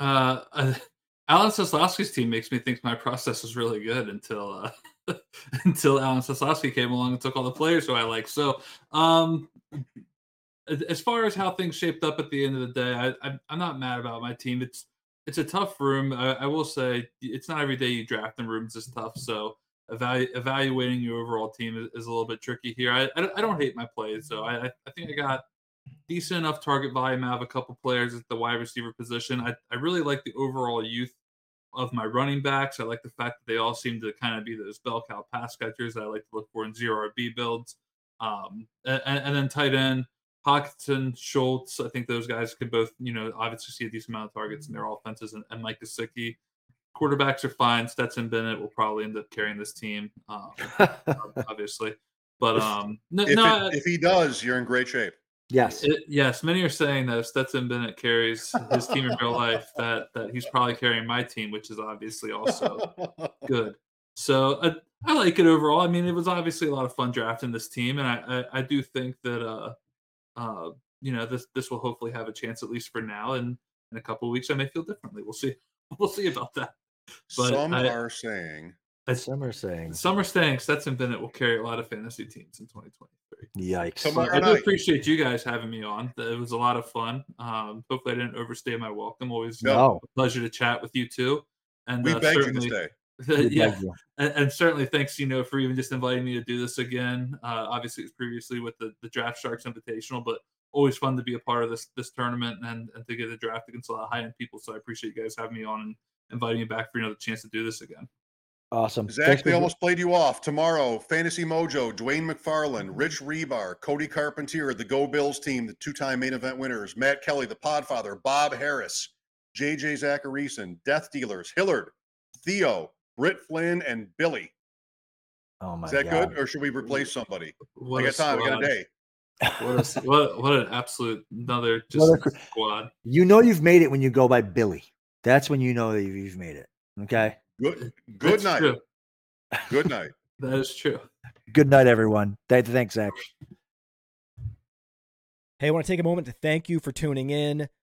Uh, I, Alan Seslowsky's team makes me think my process is really good until uh, until Alan Seslowsky came along and took all the players who I like. So, um, as far as how things shaped up at the end of the day, I, I, am not mad about my team. It's it's a tough room. I, I, will say it's not every day you draft in rooms this tough. So evalu- evaluating your overall team is, is, a little bit tricky here. I, I, I don't hate my plays, so I, I think I got decent enough target volume. I have a couple players at the wide receiver position. I, I really like the overall youth of my running backs. I like the fact that they all seem to kind of be those bell cow pass catchers that I like to look for in zero RB builds. Um, and, and then tight end, Hockenson, Schultz. I think those guys could both, you know, obviously see a decent amount of targets in their offenses. And, and Mike Gesicki. Quarterbacks are fine. Stetson Bennett will probably end up carrying this team, um, obviously. But um, no, if, no, it, if he does, you're in great shape. Yes. It, yes. Many are saying that if Stetson Bennett carries his team in real life, that that he's probably carrying my team, which is obviously also good. So I, I like it overall. I mean, it was obviously a lot of fun drafting this team, and I I, I do think that uh uh you know this this will hopefully have a chance at least for now, and in a couple weeks I may feel differently. We'll see. We'll see about that. But Some I, are saying some are saying some are saying Stetson Bennett will carry a lot of fantasy teams in 2023. Yikes! I do appreciate you guys having me on. It was a lot of fun. Um, hopefully, I didn't overstay my welcome. Always no. a pleasure to chat with you too. And we uh, begged you to stay. yeah, and, and, certainly thanks, you know, for even just inviting me to do this again. Uh, obviously, it was previously with the, the Draft Sharks Invitational, but always fun to be a part of this this tournament and, and to get a draft against a lot of high end people. So I appreciate you guys having me on and inviting me back for another chance to do this again. Awesome. Zach, Thanks they almost played you off. Tomorrow, Fantasy Mojo, Dwain McFarland, Rich Hribar, Cody Carpentier, the Go Bills team, the two time main event winners, Matt Kelly, the Podfather, Bob Harris, JJ Zachariason, Death Dealers, Hillard, Theo, Britt Flynn, and Billy. Oh my god. Is that God. good? Or should we replace somebody? What I got time. I got a day. what, a, what, what an absolute another just squad. You know you've made it when you go by Billy. That's when you know that you've made it. Okay. Good. Good That's night. True. Good night. that is true. Good night, everyone. Thanks, Zach. Hey, I want to take a moment to thank you for tuning in.